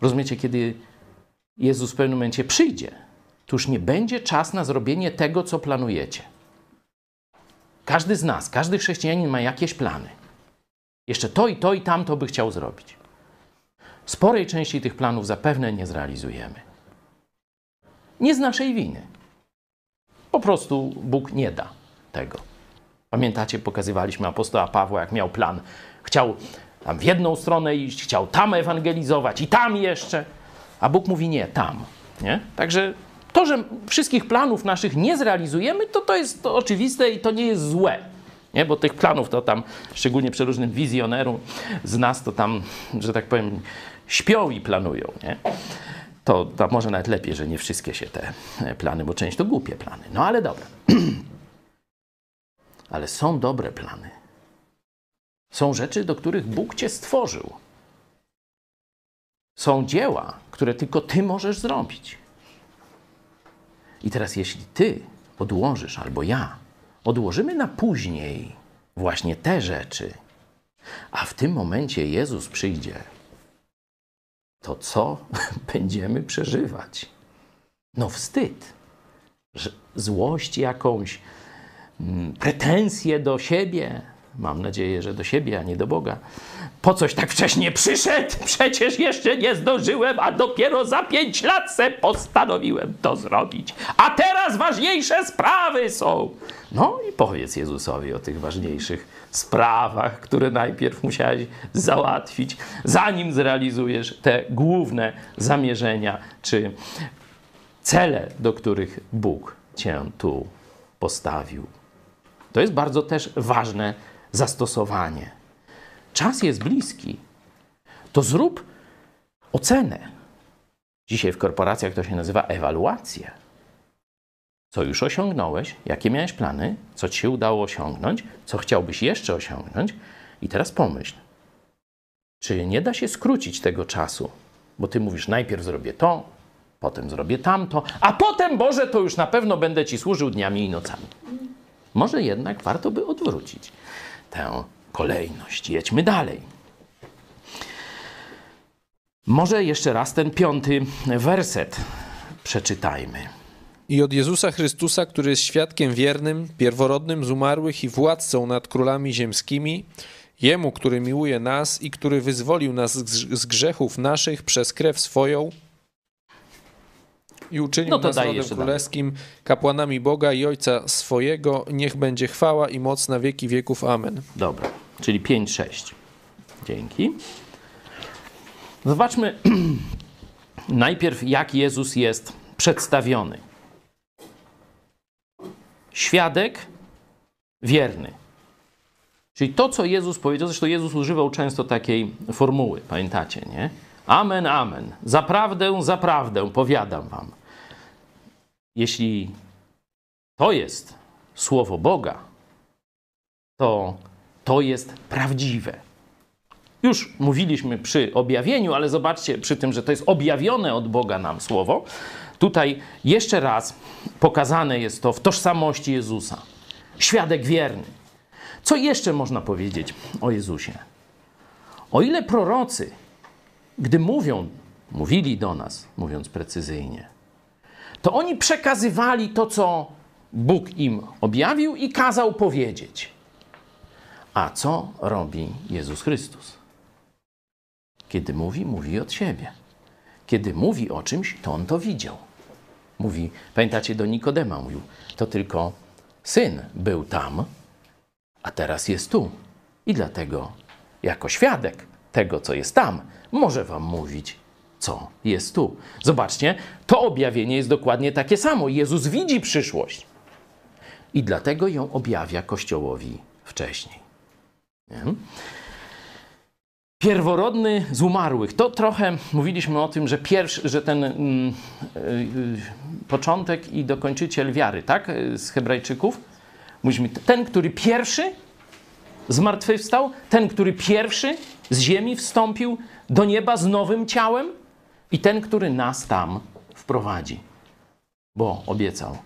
Speaker 2: Rozumiecie, kiedy Jezus w pewnym momencie przyjdzie, to już nie będzie czas na zrobienie tego, co planujecie. Każdy z nas, każdy chrześcijanin ma jakieś plany. Jeszcze to i to i tamto by chciał zrobić. Sporej części tych planów zapewne nie zrealizujemy. Nie z naszej winy. Po prostu Bóg nie da tego. Pamiętacie, pokazywaliśmy apostoła Pawła, jak miał plan. Chciał tam w jedną stronę iść, chciał tam ewangelizować i tam jeszcze. A Bóg mówi nie, tam. Nie? Także to, że wszystkich planów naszych nie zrealizujemy, to to jest oczywiste i to nie jest złe. Nie? Bo tych planów to tam, szczególnie przy różnym wizjoneru z nas, to tam, że tak powiem, śpią i planują. Nie? To, to może nawet lepiej, że nie wszystkie się te e, plany, bo część to głupie plany. No ale dobra. [clears throat] ale są dobre plany. Są rzeczy, do których Bóg cię stworzył. Są dzieła, które tylko ty możesz zrobić. I teraz, jeśli ty odłożysz, albo ja, odłożymy na później właśnie te rzeczy, a w tym momencie Jezus przyjdzie, to co [laughs] będziemy przeżywać? No, wstyd, złość jakąś, mm, pretensje do siebie. Mam nadzieję, że do siebie, a nie do Boga. Po coś tak wcześnie przyszedł? Przecież jeszcze nie zdążyłem, a dopiero za pięć lat se postanowiłem to zrobić. A teraz ważniejsze sprawy są. No i powiedz Jezusowi o tych ważniejszych sprawach, które najpierw musiałeś załatwić, zanim zrealizujesz te główne zamierzenia czy cele, do których Bóg cię tu postawił. To jest bardzo też ważne zastosowanie. Czas jest bliski. To zrób ocenę. Dzisiaj w korporacjach to się nazywa ewaluację. Co już osiągnąłeś, jakie miałeś plany, co ci się udało osiągnąć, co chciałbyś jeszcze osiągnąć, i teraz pomyśl, czy nie da się skrócić tego czasu, bo ty mówisz, najpierw zrobię to, potem zrobię tamto, a potem, Boże, to już na pewno będę ci służył dniami i nocami. Może jednak warto by odwrócić tę kolejność. Jedźmy dalej. Może jeszcze raz ten piąty werset przeczytajmy.
Speaker 3: I od Jezusa Chrystusa, który jest świadkiem wiernym, pierworodnym z umarłych i władcą nad królami ziemskimi, Jemu, który miłuje nas i który wyzwolił nas z grzechów naszych przez krew swoją i uczynił
Speaker 2: No to
Speaker 3: nas rodem
Speaker 2: jeszcze dalej.
Speaker 3: królewskim, kapłanami Boga i Ojca swojego, niech będzie chwała i moc na wieki wieków. Amen.
Speaker 2: Dobra, czyli 5-6. Dzięki. Zobaczmy [clears throat] najpierw, jak Jezus jest przedstawiony. Świadek wierny. Czyli to, co Jezus powiedział, zresztą Jezus używał często takiej formuły, pamiętacie, nie? Amen, amen. Zaprawdę, zaprawdę, powiadam wam. Jeśli to jest słowo Boga, to to jest prawdziwe. Już mówiliśmy przy objawieniu, ale zobaczcie przy tym, że to jest objawione od Boga nam słowo. Tutaj jeszcze raz pokazane jest to w tożsamości Jezusa. Świadek wierny. Co jeszcze można powiedzieć o Jezusie? O ile prorocy, gdy mówią, mówili do nas, mówiąc precyzyjnie, to oni przekazywali to, co Bóg im objawił i kazał powiedzieć. A co robi Jezus Chrystus? Kiedy mówi, mówi od siebie. Kiedy mówi o czymś, to on to widział. Mówi, pamiętacie, do Nikodema mówił, to tylko syn był tam, a teraz jest tu. I dlatego, jako świadek tego, co jest tam, może wam mówić, co jest tu. Zobaczcie, to objawienie jest dokładnie takie samo. Jezus widzi przyszłość. I dlatego ją objawia Kościołowi wcześniej. Nie? Pierworodny z umarłych. To trochę mówiliśmy o tym, że pierwszy, że ten mm, y, y, początek i dokończyciel wiary, tak? Z Hebrajczyków. Mówiliśmy, ten, który pierwszy zmartwychwstał, ten, który pierwszy z ziemi wstąpił do nieba z nowym ciałem i ten, który nas tam wprowadzi. Bo obiecał,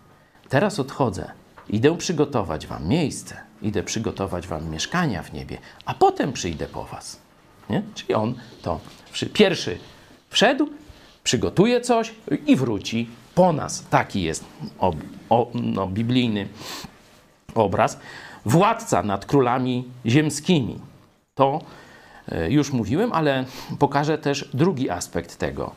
Speaker 2: teraz odchodzę, idę przygotować wam miejsce, idę przygotować wam mieszkania w niebie, a potem przyjdę po was. Nie? Czyli on to pierwszy wszedł, przygotuje coś i wróci po nas. Taki jest ob, o, no, biblijny obraz. Władca nad królami ziemskimi. To już mówiłem, ale pokażę też drugi aspekt tego.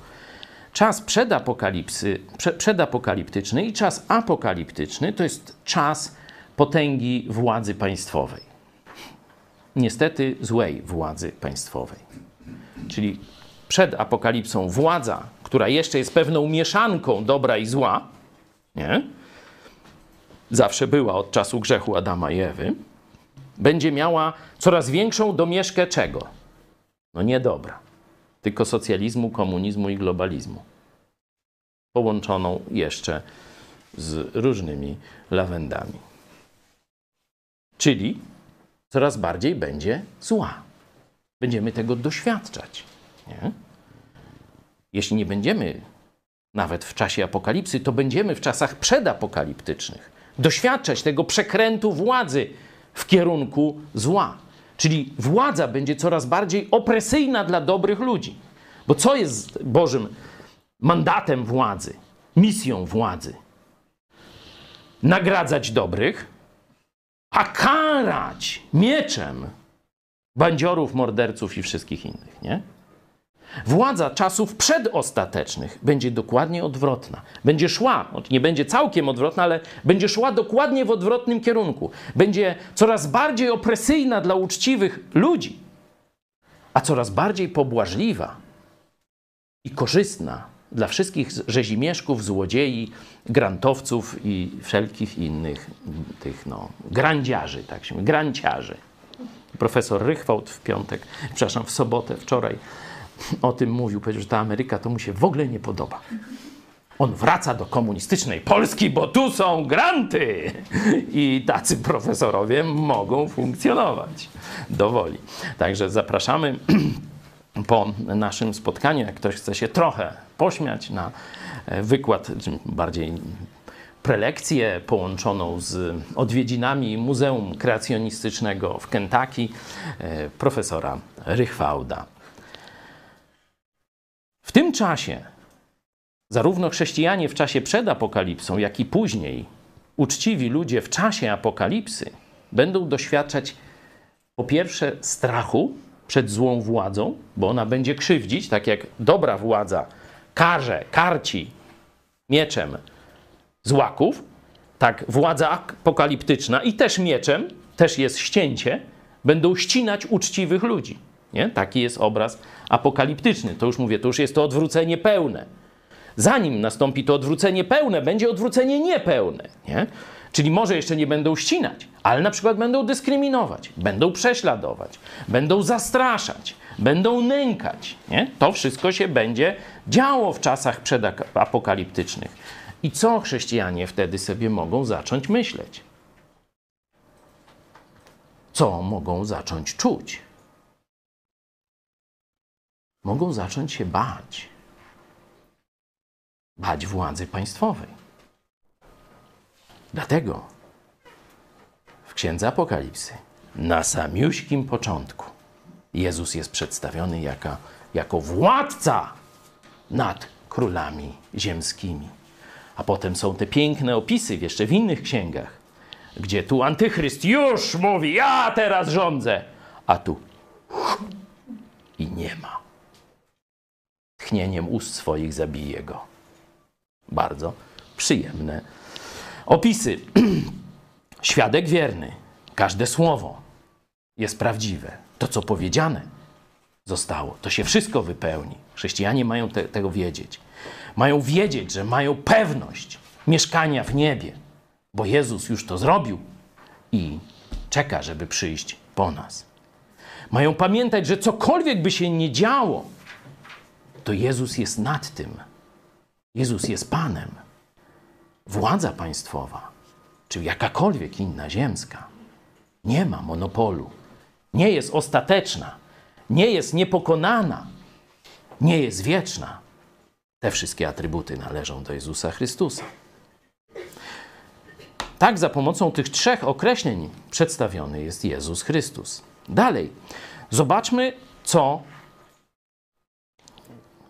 Speaker 2: Czas przedapokalipsy, prze, przedapokaliptyczny i czas apokaliptyczny to jest czas potęgi władzy państwowej. Niestety złej władzy państwowej. Czyli przed apokalipsą władza, która jeszcze jest pewną mieszanką dobra i zła, nie? zawsze była od czasu grzechu Adama i Ewy, będzie miała coraz większą domieszkę czego? No nie dobra, tylko socjalizmu, komunizmu i globalizmu. Połączoną jeszcze z różnymi lawendami. Czyli coraz bardziej będzie zła. Będziemy tego doświadczać. Nie? Jeśli nie będziemy nawet w czasie apokalipsy, to będziemy w czasach przedapokaliptycznych doświadczać tego przekrętu władzy w kierunku zła. Czyli władza będzie coraz bardziej opresyjna dla dobrych ludzi. Bo co jest Bożym mandatem władzy, misją władzy? Nagradzać dobrych, a karać mieczem bandziorów, morderców i wszystkich innych, nie? Władza czasów przedostatecznych będzie dokładnie odwrotna. Będzie szła, no, nie będzie całkiem odwrotna, ale będzie szła dokładnie w odwrotnym kierunku. Będzie coraz bardziej opresyjna dla uczciwych ludzi, a coraz bardziej pobłażliwa i korzystna dla wszystkich rzezimieszków, złodziei, grantowców i wszelkich innych tych, no, grandziarzy, tak się mówi, granciarzy. Profesor Rychwałd w piątek, przepraszam, w sobotę, wczoraj o tym mówił, powiedział, że ta Ameryka to mu się w ogóle nie podoba. On wraca do komunistycznej Polski, bo tu są granty i tacy profesorowie mogą funkcjonować dowoli. Także zapraszamy [clears throat] po naszym spotkaniu, jak ktoś chce się trochę pośmiać na e, wykład, bardziej prelekcję połączoną z odwiedzinami Muzeum Kreacjonistycznego w Kentucky e, profesora Rychwałda. Tym czasie zarówno chrześcijanie w czasie przed apokalipsą, jak i później uczciwi ludzie w czasie apokalipsy będą doświadczać po pierwsze strachu przed złą władzą, bo ona będzie krzywdzić, tak jak dobra władza karze, karci mieczem złaków, tak władza apokaliptyczna i też mieczem, też jest ścięcie, będą ścinać uczciwych ludzi. Nie? Taki jest obraz apokaliptyczny. To już mówię, to już jest to odwrócenie pełne. Zanim nastąpi to odwrócenie pełne, będzie odwrócenie niepełne. Nie? Czyli może jeszcze nie będą ścinać, ale na przykład będą dyskryminować, będą prześladować, będą zastraszać, będą nękać. Nie? To wszystko się będzie działo w czasach przedapokaliptycznych. I co chrześcijanie wtedy sobie mogą zacząć myśleć? Co mogą zacząć czuć? Mogą zacząć się bać. Bać władzy państwowej. Dlatego w Księdze Apokalipsy na samiuśkim początku Jezus jest przedstawiony jako, władca nad królami ziemskimi. A potem są te piękne opisy jeszcze w innych księgach, gdzie tu antychryst już mówi, ja teraz rządzę, a tu i nie ma. Tchnieniem ust swoich zabije go. Bardzo przyjemne opisy. [clears throat] Świadek wierny, każde słowo jest prawdziwe. To, co powiedziane zostało, to się wszystko wypełni. Chrześcijanie mają te, tego wiedzieć. Mają wiedzieć, że mają pewność mieszkania w niebie, bo Jezus już to zrobił i czeka, żeby przyjść po nas. Mają pamiętać, że cokolwiek by się nie działo, to Jezus jest nad tym. Jezus jest Panem. Władza państwowa, czy jakakolwiek inna ziemska, nie ma monopolu, nie jest ostateczna, nie jest niepokonana, nie jest wieczna. Te wszystkie atrybuty należą do Jezusa Chrystusa. Tak, za pomocą tych trzech określeń przedstawiony jest Jezus Chrystus. Dalej, zobaczmy, co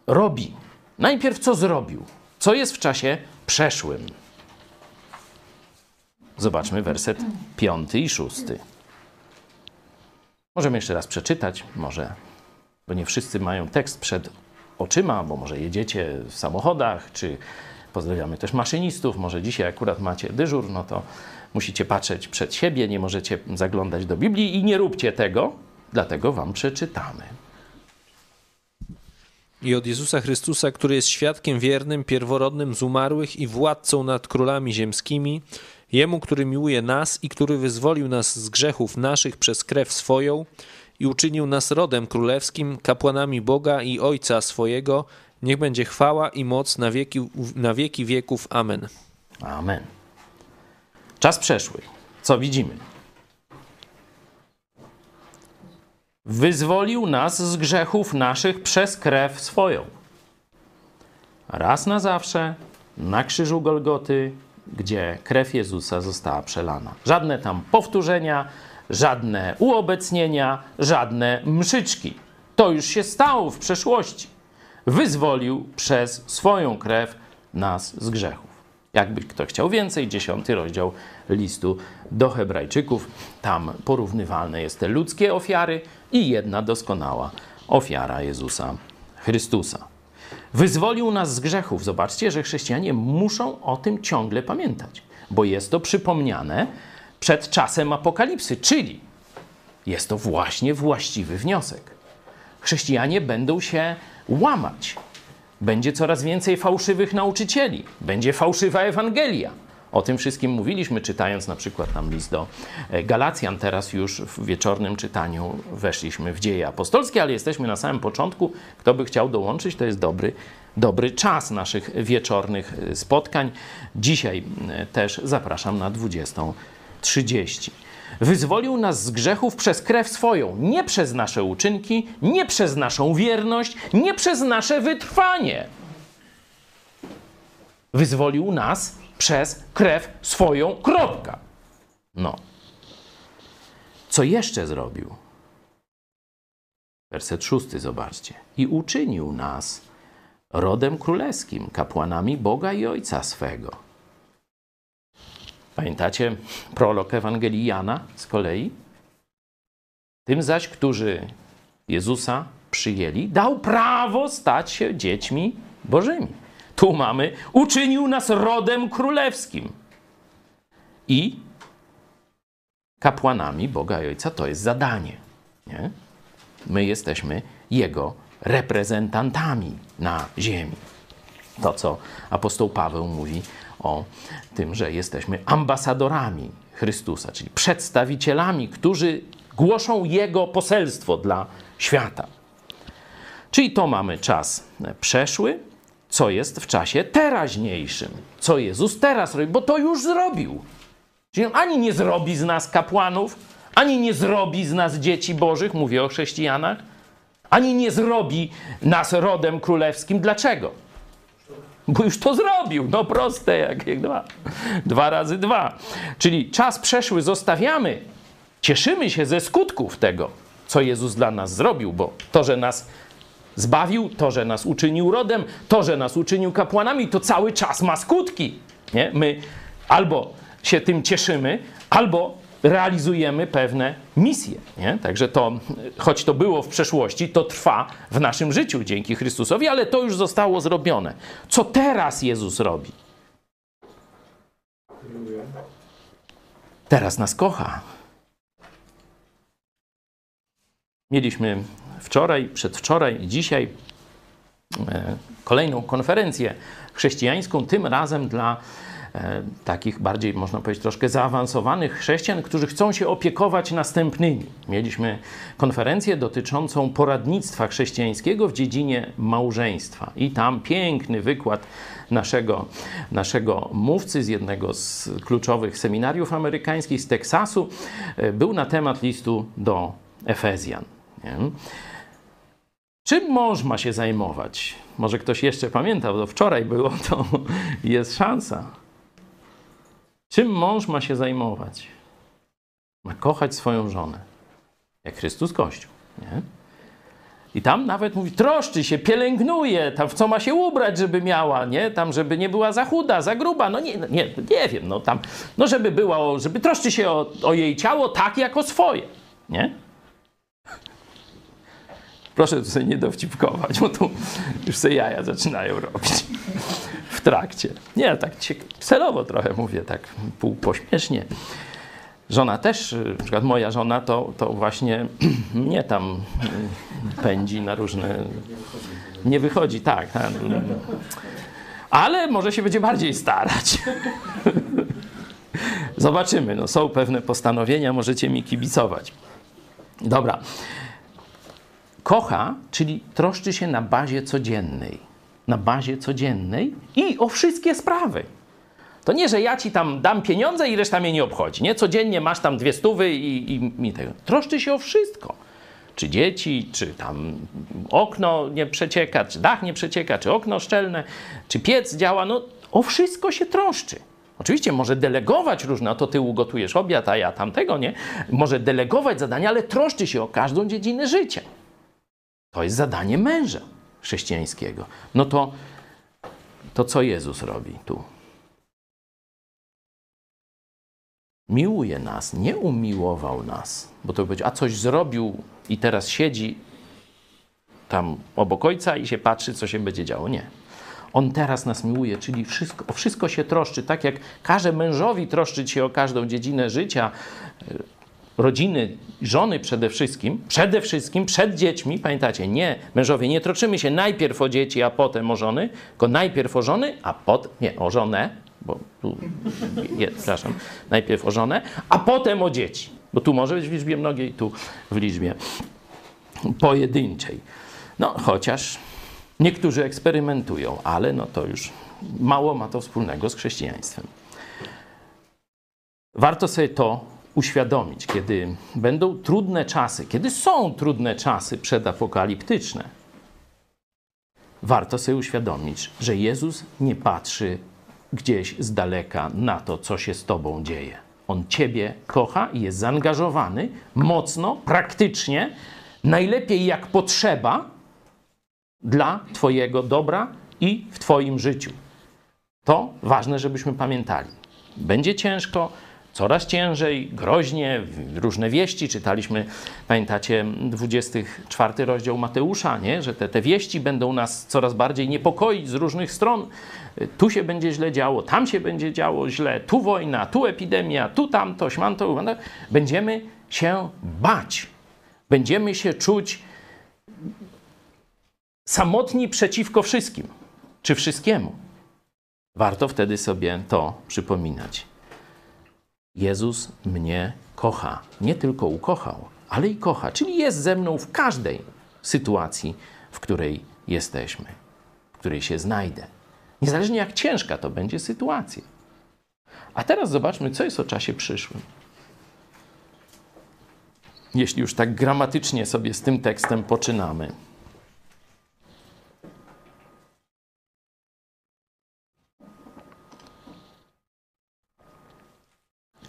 Speaker 2: robi. Najpierw co zrobił, co jest w czasie przeszłym. Zobaczmy werset piąty i szósty. Możemy jeszcze raz przeczytać, może, bo nie wszyscy mają tekst przed oczyma, bo może jedziecie w samochodach, czy pozdrawiamy też maszynistów, może dzisiaj akurat macie dyżur, no to musicie patrzeć przed siebie, nie możecie zaglądać do Biblii i nie róbcie tego, dlatego wam przeczytamy.
Speaker 3: I od Jezusa Chrystusa, który jest świadkiem wiernym, pierworodnym z umarłych i władcą nad królami ziemskimi, Jemu, który miłuje nas i który wyzwolił nas z grzechów naszych przez krew swoją i uczynił nas rodem królewskim, kapłanami Boga i Ojca swojego, niech będzie chwała i moc na wieki, na wieki wieków. Amen.
Speaker 2: Amen. Czas przeszły. Co widzimy? Wyzwolił nas z grzechów naszych przez krew swoją. Raz na zawsze na krzyżu Golgoty, gdzie krew Jezusa została przelana. Żadne tam powtórzenia, żadne uobecnienia, żadne mszyczki. To już się stało w przeszłości. Wyzwolił przez swoją krew nas z grzechów. Jakby kto chciał więcej, dziesiąty rozdział listu do Hebrajczyków. Tam porównywalne jest te ludzkie ofiary i jedna doskonała ofiara Jezusa Chrystusa. Wyzwolił nas z grzechów. Zobaczcie, że chrześcijanie muszą o tym ciągle pamiętać, bo jest to przypomniane przed czasem apokalipsy, czyli jest to właśnie właściwy wniosek. Chrześcijanie będą się łamać. Będzie coraz więcej fałszywych nauczycieli, będzie fałszywa Ewangelia. O tym wszystkim mówiliśmy, czytając na przykład tam list do e, Galacjan. Teraz już w wieczornym czytaniu weszliśmy w dzieje apostolskie, ale jesteśmy na samym początku. Kto by chciał dołączyć, to jest dobry, dobry czas naszych wieczornych e, spotkań. Dzisiaj e, też zapraszam na 20.30. Wyzwolił nas z grzechów przez krew swoją, nie przez nasze uczynki, nie przez naszą wierność, nie przez nasze wytrwanie. Wyzwolił nas przez krew swoją, kropka. No. Co jeszcze zrobił? Werset szósty, zobaczcie. I uczynił nas rodem królewskim, kapłanami Boga i Ojca swego. Pamiętacie prolog Ewangelii Jana z kolei? Tym zaś, którzy Jezusa przyjęli, dał prawo stać się dziećmi Bożymi. Tu mamy, uczynił nas rodem królewskim i kapłanami Boga i Ojca. To jest zadanie. Nie? My jesteśmy Jego reprezentantami na ziemi. To, co apostoł Paweł mówi o tym, że jesteśmy ambasadorami Chrystusa, czyli przedstawicielami, którzy głoszą Jego poselstwo dla świata. Czyli to mamy czas przeszły, co jest w czasie teraźniejszym, co Jezus teraz robi, bo to już zrobił. Czyli on ani nie zrobi z nas kapłanów, ani nie zrobi z nas dzieci bożych, mówię o chrześcijanach, ani nie zrobi nas rodem królewskim. Dlaczego? Bo już to zrobił. No proste jak, jak dwa. Dwa razy dwa. Czyli czas przeszły zostawiamy. Cieszymy się ze skutków tego, co Jezus dla nas zrobił, bo to, że nas zbawił, to, że nas uczynił rodem, to, że nas uczynił kapłanami, to cały czas ma skutki. Nie? My albo się tym cieszymy, albo realizujemy pewne misje. Nie? Także to, choć to było w przeszłości, to trwa w naszym życiu dzięki Chrystusowi, ale to już zostało zrobione. Co teraz Jezus robi? Teraz nas kocha. Mieliśmy wczoraj, przedwczoraj i dzisiaj e, kolejną konferencję chrześcijańską, tym razem dla e, takich bardziej, można powiedzieć, troszkę zaawansowanych chrześcijan, którzy chcą się opiekować następnymi. Mieliśmy konferencję dotyczącą poradnictwa chrześcijańskiego w dziedzinie małżeństwa. I tam piękny wykład naszego, naszego mówcy z jednego z kluczowych seminariów amerykańskich z Teksasu e, był na temat listu do Efezjan. Nie? Czym mąż ma się zajmować? Może ktoś jeszcze pamięta, bo wczoraj było, to [laughs] jest szansa. Czym mąż ma się zajmować? Ma kochać swoją żonę, jak Chrystus Kościół. Nie? I tam nawet mówi, troszczy się, pielęgnuje, tam w co ma się ubrać, żeby miała, nie? Tam, żeby nie była za chuda, za gruba, no nie, nie, nie wiem, no tam, no żeby była, żeby troszczy się o, o jej ciało tak, jak o swoje, nie? Proszę tu sobie nie dowcipkować, bo tu już sobie jaja zaczynają robić w trakcie. Nie, tak celowo trochę mówię, tak pół pośmiesznie. Żona też, na przykład moja żona to, to właśnie [clears throat] mnie tam pędzi na różne... Nie wychodzi, tak. Ale może się będzie bardziej starać. [laughs] Zobaczymy. No, są pewne postanowienia, możecie mi kibicować. Dobra. Kocha, czyli troszczy się na bazie codziennej. Na bazie codziennej i o wszystkie sprawy. To nie, że ja ci tam dam pieniądze i reszta mnie nie obchodzi. Nie, codziennie masz tam dwie stówy i, i, i tego. Troszczy się o wszystko. Czy dzieci, czy tam okno nie przecieka, czy dach nie przecieka, czy okno szczelne, czy piec działa. No, o wszystko się troszczy. Oczywiście może delegować różne, a to ty ugotujesz obiad, a ja tamtego nie. Może delegować zadania, ale troszczy się o każdą dziedzinę życia. To jest zadanie męża chrześcijańskiego. No to, to co Jezus robi tu? Miłuje nas, nie umiłował nas, bo to będzie, a coś zrobił i teraz siedzi tam obok ojca i się patrzy, co się będzie działo. Nie. On teraz nas miłuje, czyli wszystko, o wszystko się troszczy, tak jak każe mężowi troszczyć się o każdą dziedzinę życia, rodziny, żony przede wszystkim, przede wszystkim przed dziećmi, pamiętacie, nie, mężowie, nie troczymy się najpierw o dzieci, a potem o żony, tylko najpierw o żony, a potem, nie, o żonę, bo tu, je, przepraszam, najpierw o żonę, a potem o dzieci, bo tu może być w liczbie mnogiej, tu w liczbie pojedynczej. No, chociaż niektórzy eksperymentują, ale no to już mało ma to wspólnego z chrześcijaństwem. Warto sobie to uświadomić, kiedy będą trudne czasy, kiedy są trudne czasy przedapokaliptyczne. Warto sobie uświadomić, że Jezus nie patrzy gdzieś z daleka na to, co się z Tobą dzieje. On Ciebie kocha i jest zaangażowany mocno, praktycznie, najlepiej jak potrzeba dla Twojego dobra i w Twoim życiu. To ważne, żebyśmy pamiętali. Będzie ciężko, coraz ciężej, groźnie, różne wieści. Czytaliśmy, pamiętacie, 24 rozdział Mateusza, nie? że te, te wieści będą nas coraz bardziej niepokoić z różnych stron. Tu się będzie źle działo, tam się będzie działo źle, tu wojna, tu epidemia, tu tamto, śmanto. Będziemy się bać. Będziemy się czuć samotni przeciwko wszystkim, czy wszystkiemu. Warto wtedy sobie to przypominać. Jezus mnie kocha. Nie tylko ukochał, ale i kocha, czyli jest ze mną w każdej sytuacji, w której jesteśmy, w której się znajdę. Niezależnie jak ciężka to będzie sytuacja. A teraz zobaczmy, co jest o czasie przyszłym. Jeśli już tak gramatycznie sobie z tym tekstem poczynamy.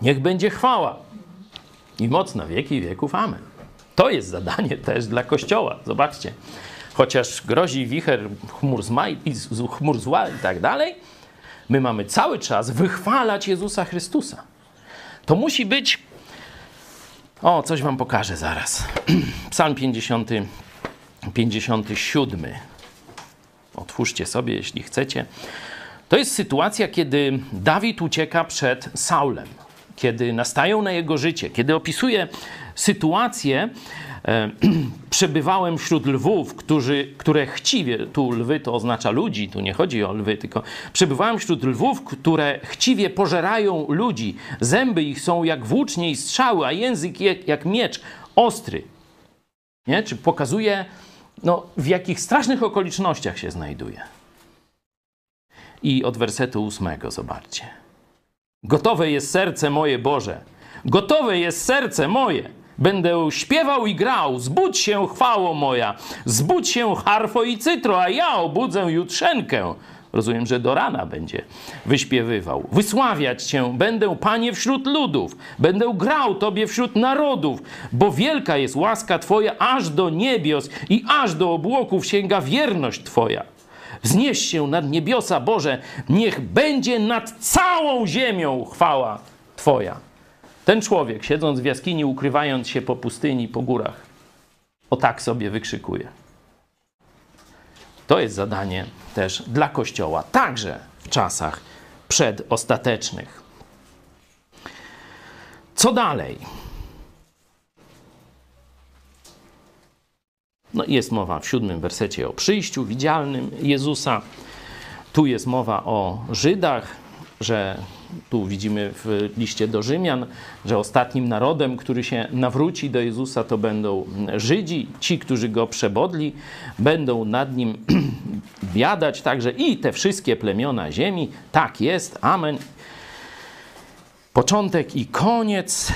Speaker 2: Niech będzie chwała i moc na wieki wieków. Amen. To jest zadanie [laughs] też dla Kościoła. Zobaczcie. Chociaż grozi wicher chmur, zmaj, chmur zła i tak dalej, my mamy cały czas wychwalać Jezusa Chrystusa. To musi być. O, coś wam pokażę zaraz. [clears throat] Psalm 50, 57. Otwórzcie sobie, jeśli chcecie. To jest sytuacja, kiedy Dawid ucieka przed Saulem kiedy nastają na jego życie, kiedy opisuje sytuację, e, [clears throat] przebywałem wśród lwów, którzy, które chciwie, tu lwy to oznacza ludzi, tu nie chodzi o lwy, tylko przebywałem wśród lwów, które chciwie pożerają ludzi. Zęby ich są jak włócznie i strzały, a język jak, jak miecz ostry. Nie? Czy pokazuje, no, w jakich strasznych okolicznościach się znajduje. I od wersetu ósmego zobaczcie. Gotowe jest serce moje, Boże. Gotowe jest serce moje. Będę śpiewał i grał. Zbudź się, chwało moja. Zbudź się, harfo i cytro, a ja obudzę jutrzenkę. Rozumiem, że do rana będzie wyśpiewywał. Wysławiać Cię będę, Panie, wśród ludów. Będę grał Tobie wśród narodów, bo wielka jest łaska Twoja aż do niebios i aż do obłoków sięga wierność Twoja. Wznieś się nad niebiosa, Boże, niech będzie nad całą ziemią chwała Twoja. Ten człowiek, siedząc w jaskini, ukrywając się po pustyni, po górach, o tak sobie wykrzykuje. To jest zadanie też dla Kościoła, także w czasach przedostatecznych. Co dalej? No jest mowa w siódmym wersecie o przyjściu widzialnym Jezusa. Tu jest mowa o Żydach że tu widzimy w liście do Rzymian, że ostatnim narodem, który się nawróci do Jezusa, to będą Żydzi, ci, którzy go przebodli, będą nad nim [clears throat] biadać także i te wszystkie plemiona ziemi. Tak jest, amen. Początek i koniec,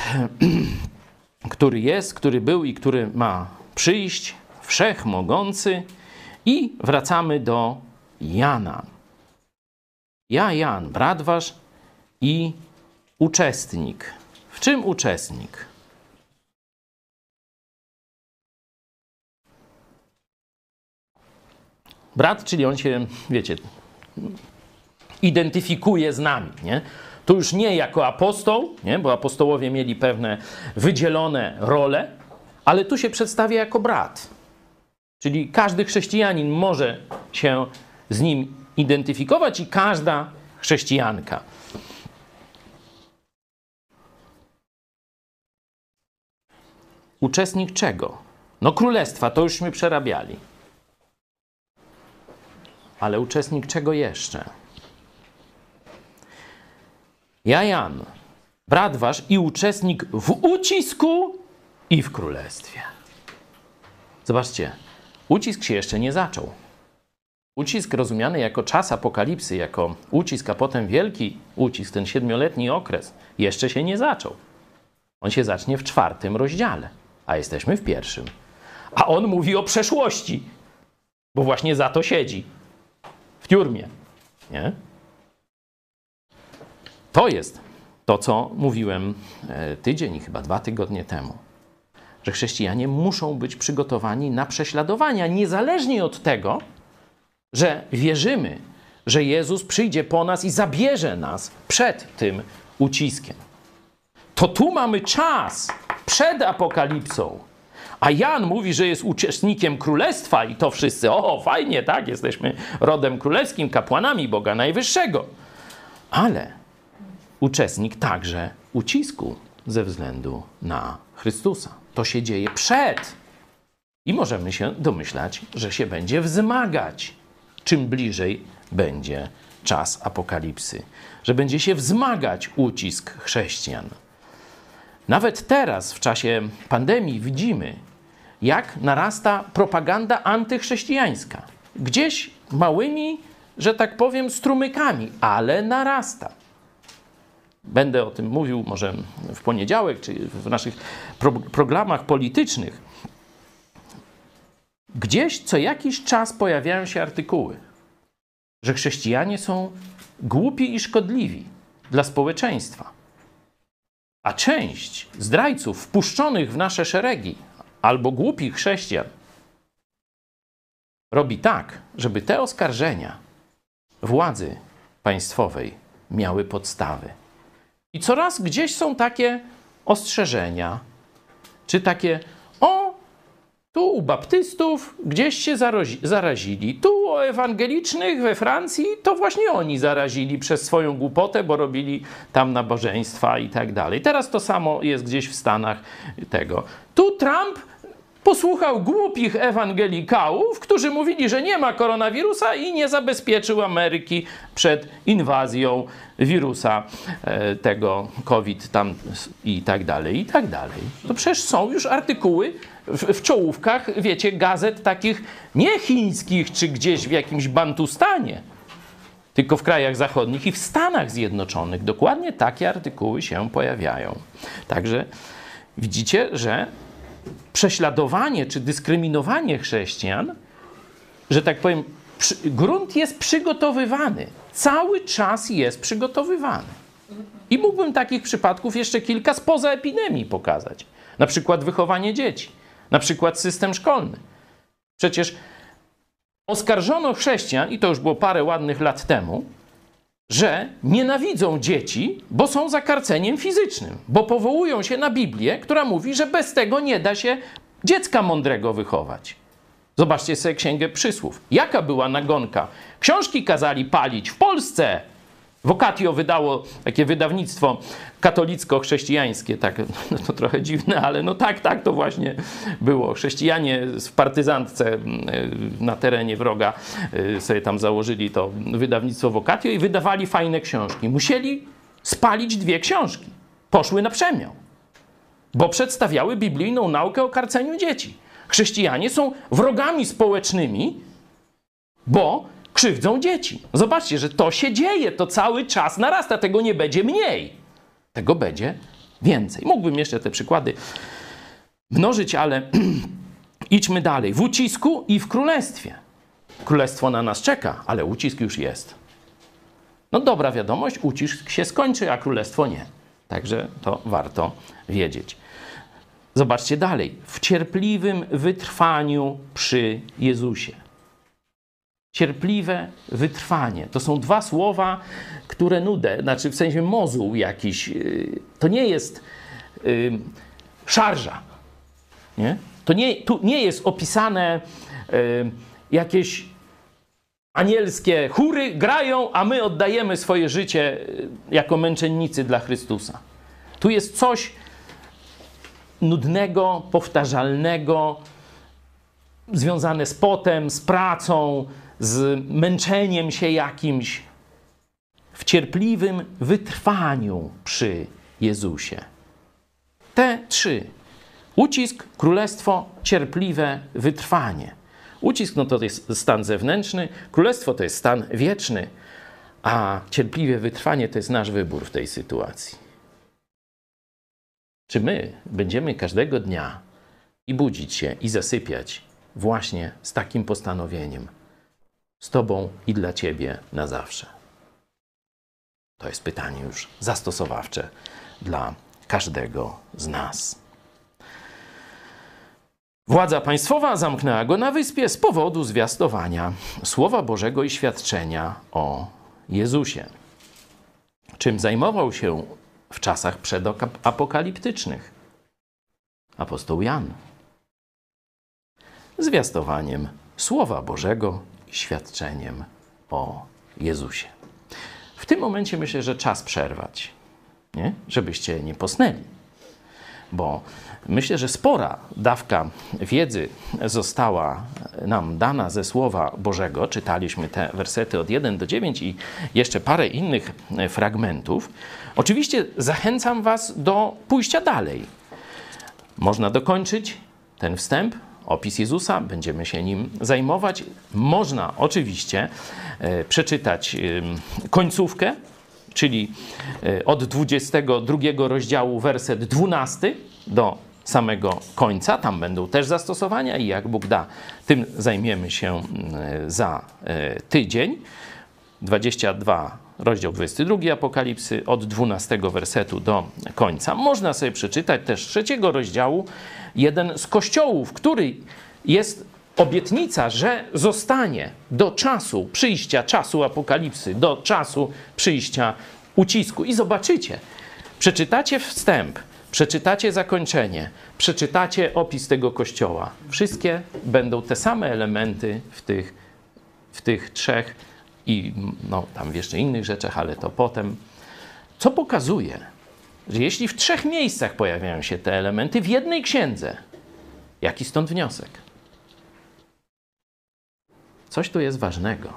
Speaker 2: [clears throat] który jest, który był i który ma przyjść, wszechmogący. I wracamy do Jana. Ja, Jan, brat wasz i uczestnik. W czym uczestnik? Brat, czyli on się, wiecie, identyfikuje z nami, nie? Tu już nie jako apostoł, nie? bo apostołowie mieli pewne wydzielone role, ale tu się przedstawia jako brat. Czyli każdy chrześcijanin może się z nim identyfikować i każda chrześcijanka. Uczestnik czego? No królestwa, to jużśmy przerabiali. Ale uczestnik czego jeszcze? Ja, Jan, brat wasz i uczestnik w ucisku i w królestwie. Zobaczcie, ucisk się jeszcze nie zaczął. Ucisk rozumiany jako czas apokalipsy, jako ucisk, a potem wielki ucisk, ten siedmioletni okres, jeszcze się nie zaczął. On się zacznie w czwartym rozdziale, a jesteśmy w pierwszym. A on mówi o przeszłości, bo właśnie za to siedzi w tiurmie. Nie? To jest to, co mówiłem e, tydzień chyba dwa tygodnie temu. Że chrześcijanie muszą być przygotowani na prześladowania, niezależnie od tego, że wierzymy, że Jezus przyjdzie po nas i zabierze nas przed tym uciskiem. To tu mamy czas przed apokalipsą. A Jan mówi, że jest uczestnikiem królestwa i to wszyscy, o fajnie, tak, jesteśmy rodem królewskim, kapłanami Boga Najwyższego. Ale uczestnik także ucisku ze względu na Chrystusa. To się dzieje przed. I możemy się domyślać, że się będzie wzmagać, czym bliżej będzie czas apokalipsy, że będzie się wzmagać ucisk chrześcijan. Nawet teraz, w czasie pandemii, widzimy, jak narasta propaganda antychrześcijańska. Gdzieś małymi, że tak powiem, strumykami, ale narasta. Będę o tym mówił może w poniedziałek, czy w naszych pro programach politycznych. Gdzieś co jakiś czas pojawiają się artykuły, że chrześcijanie są głupi i szkodliwi dla społeczeństwa. A część zdrajców wpuszczonych w nasze szeregi albo głupich chrześcijan robi tak, żeby te oskarżenia władzy państwowej miały podstawy. I coraz gdzieś są takie ostrzeżenia, czy takie, o, tu u baptystów gdzieś się zarazili, tu u ewangelicznych we Francji to właśnie oni zarazili przez swoją głupotę, bo robili tam nabożeństwa i tak dalej. Teraz to samo jest gdzieś w Stanach tego. Tu Trump posłuchał głupich ewangelikałów, którzy mówili, że nie ma koronawirusa i nie zabezpieczył Ameryki przed inwazją wirusa e, tego COVID tam i tak dalej, i tak dalej. To przecież są już artykuły w, w czołówkach, wiecie, gazet takich nie chińskich czy gdzieś w jakimś Bantustanie, tylko w krajach zachodnich i w Stanach Zjednoczonych. Dokładnie takie artykuły się pojawiają. Także widzicie, że prześladowanie czy dyskryminowanie chrześcijan, że tak powiem, przy, grunt jest przygotowywany. Cały czas jest przygotowywany. I mógłbym takich przypadków jeszcze kilka spoza epidemii pokazać. Na przykład wychowanie dzieci, na przykład system szkolny. Przecież oskarżono chrześcijan, i to już było parę ładnych lat temu, że nienawidzą dzieci, bo są zakarceniem fizycznym, bo powołują się na Biblię, która mówi, że bez tego nie da się dziecka mądrego wychować. Zobaczcie sobie Księgę Przysłów. Jaka była nagonka? Książki kazali palić w Polsce. Vocatio wydało takie wydawnictwo katolicko-chrześcijańskie, tak, [laughs] no to trochę dziwne, ale no tak, tak to właśnie było. Chrześcijanie w partyzantce y, na terenie wroga y, sobie tam założyli to wydawnictwo Vocatio i wydawali fajne książki. Musieli spalić dwie książki. Poszły na przemiał, bo przedstawiały biblijną naukę o karceniu dzieci. Chrześcijanie są wrogami społecznymi, bo krzywdzą dzieci. Zobaczcie, że to się dzieje, to cały czas narasta, tego nie będzie mniej, tego będzie więcej. Mógłbym jeszcze te przykłady mnożyć, ale [clears throat] idźmy dalej. W ucisku i w królestwie. Królestwo na nas czeka, ale ucisk już jest. No dobra wiadomość, ucisk się skończy, a królestwo nie. Także to warto wiedzieć. Zobaczcie dalej. W cierpliwym wytrwaniu przy Jezusie. Cierpliwe wytrwanie. To są dwa słowa, które nudę, znaczy w sensie mozuł jakiś. yy, To nie jest yy, szarża. Nie? To nie, tu nie jest opisane yy, jakieś anielskie chóry grają, a my oddajemy swoje życie jako męczennicy dla Chrystusa. Tu jest coś nudnego, powtarzalnego, związane z potem, z pracą, z męczeniem się jakimś, w cierpliwym wytrwaniu przy Jezusie. Te trzy. Ucisk, królestwo, cierpliwe wytrwanie. Ucisk no to jest stan zewnętrzny, królestwo to jest stan wieczny, a cierpliwe wytrwanie to jest nasz wybór w tej sytuacji. Czy my będziemy każdego dnia i budzić się i zasypiać właśnie z takim postanowieniem? Z Tobą i dla Ciebie na zawsze. To jest pytanie już zastosowawcze dla każdego z nas. Władza państwowa zamknęła go na wyspie z powodu zwiastowania Słowa Bożego i świadczenia o Jezusie. Czym zajmował się w czasach przedapokaliptycznych? Apostoł Jan. Zwiastowaniem Słowa Bożego świadczeniem o Jezusie. W tym momencie myślę, że czas przerwać, nie? żebyście nie posnęli, bo myślę, że spora dawka wiedzy została nam dana ze Słowa Bożego. Czytaliśmy te wersety od 1 do 9 i jeszcze parę innych fragmentów. Oczywiście zachęcam Was do pójścia dalej. Można dokończyć ten wstęp, opis Jezusa, będziemy się nim zajmować. Można oczywiście e, przeczytać końcówkę, czyli e, od 22 rozdziału, werset 12 do samego końca. Tam będą też zastosowania i jak Bóg da, tym zajmiemy się e, za e, tydzień. 22 rozdział 22 Apokalipsy, od 12 wersetu do końca. Można sobie przeczytać też trzeciego rozdziału, jeden z kościołów, który jest obietnica, że zostanie do czasu przyjścia czasu apokalipsy, do czasu przyjścia ucisku. I zobaczycie, przeczytacie wstęp, przeczytacie zakończenie, przeczytacie opis tego kościoła. Wszystkie będą te same elementy w tych, w tych trzech i no, tam w jeszcze innych rzeczach, ale to potem. Co pokazuje, że jeśli w trzech miejscach pojawiają się te elementy w jednej księdze, jaki stąd wniosek? Coś tu jest ważnego.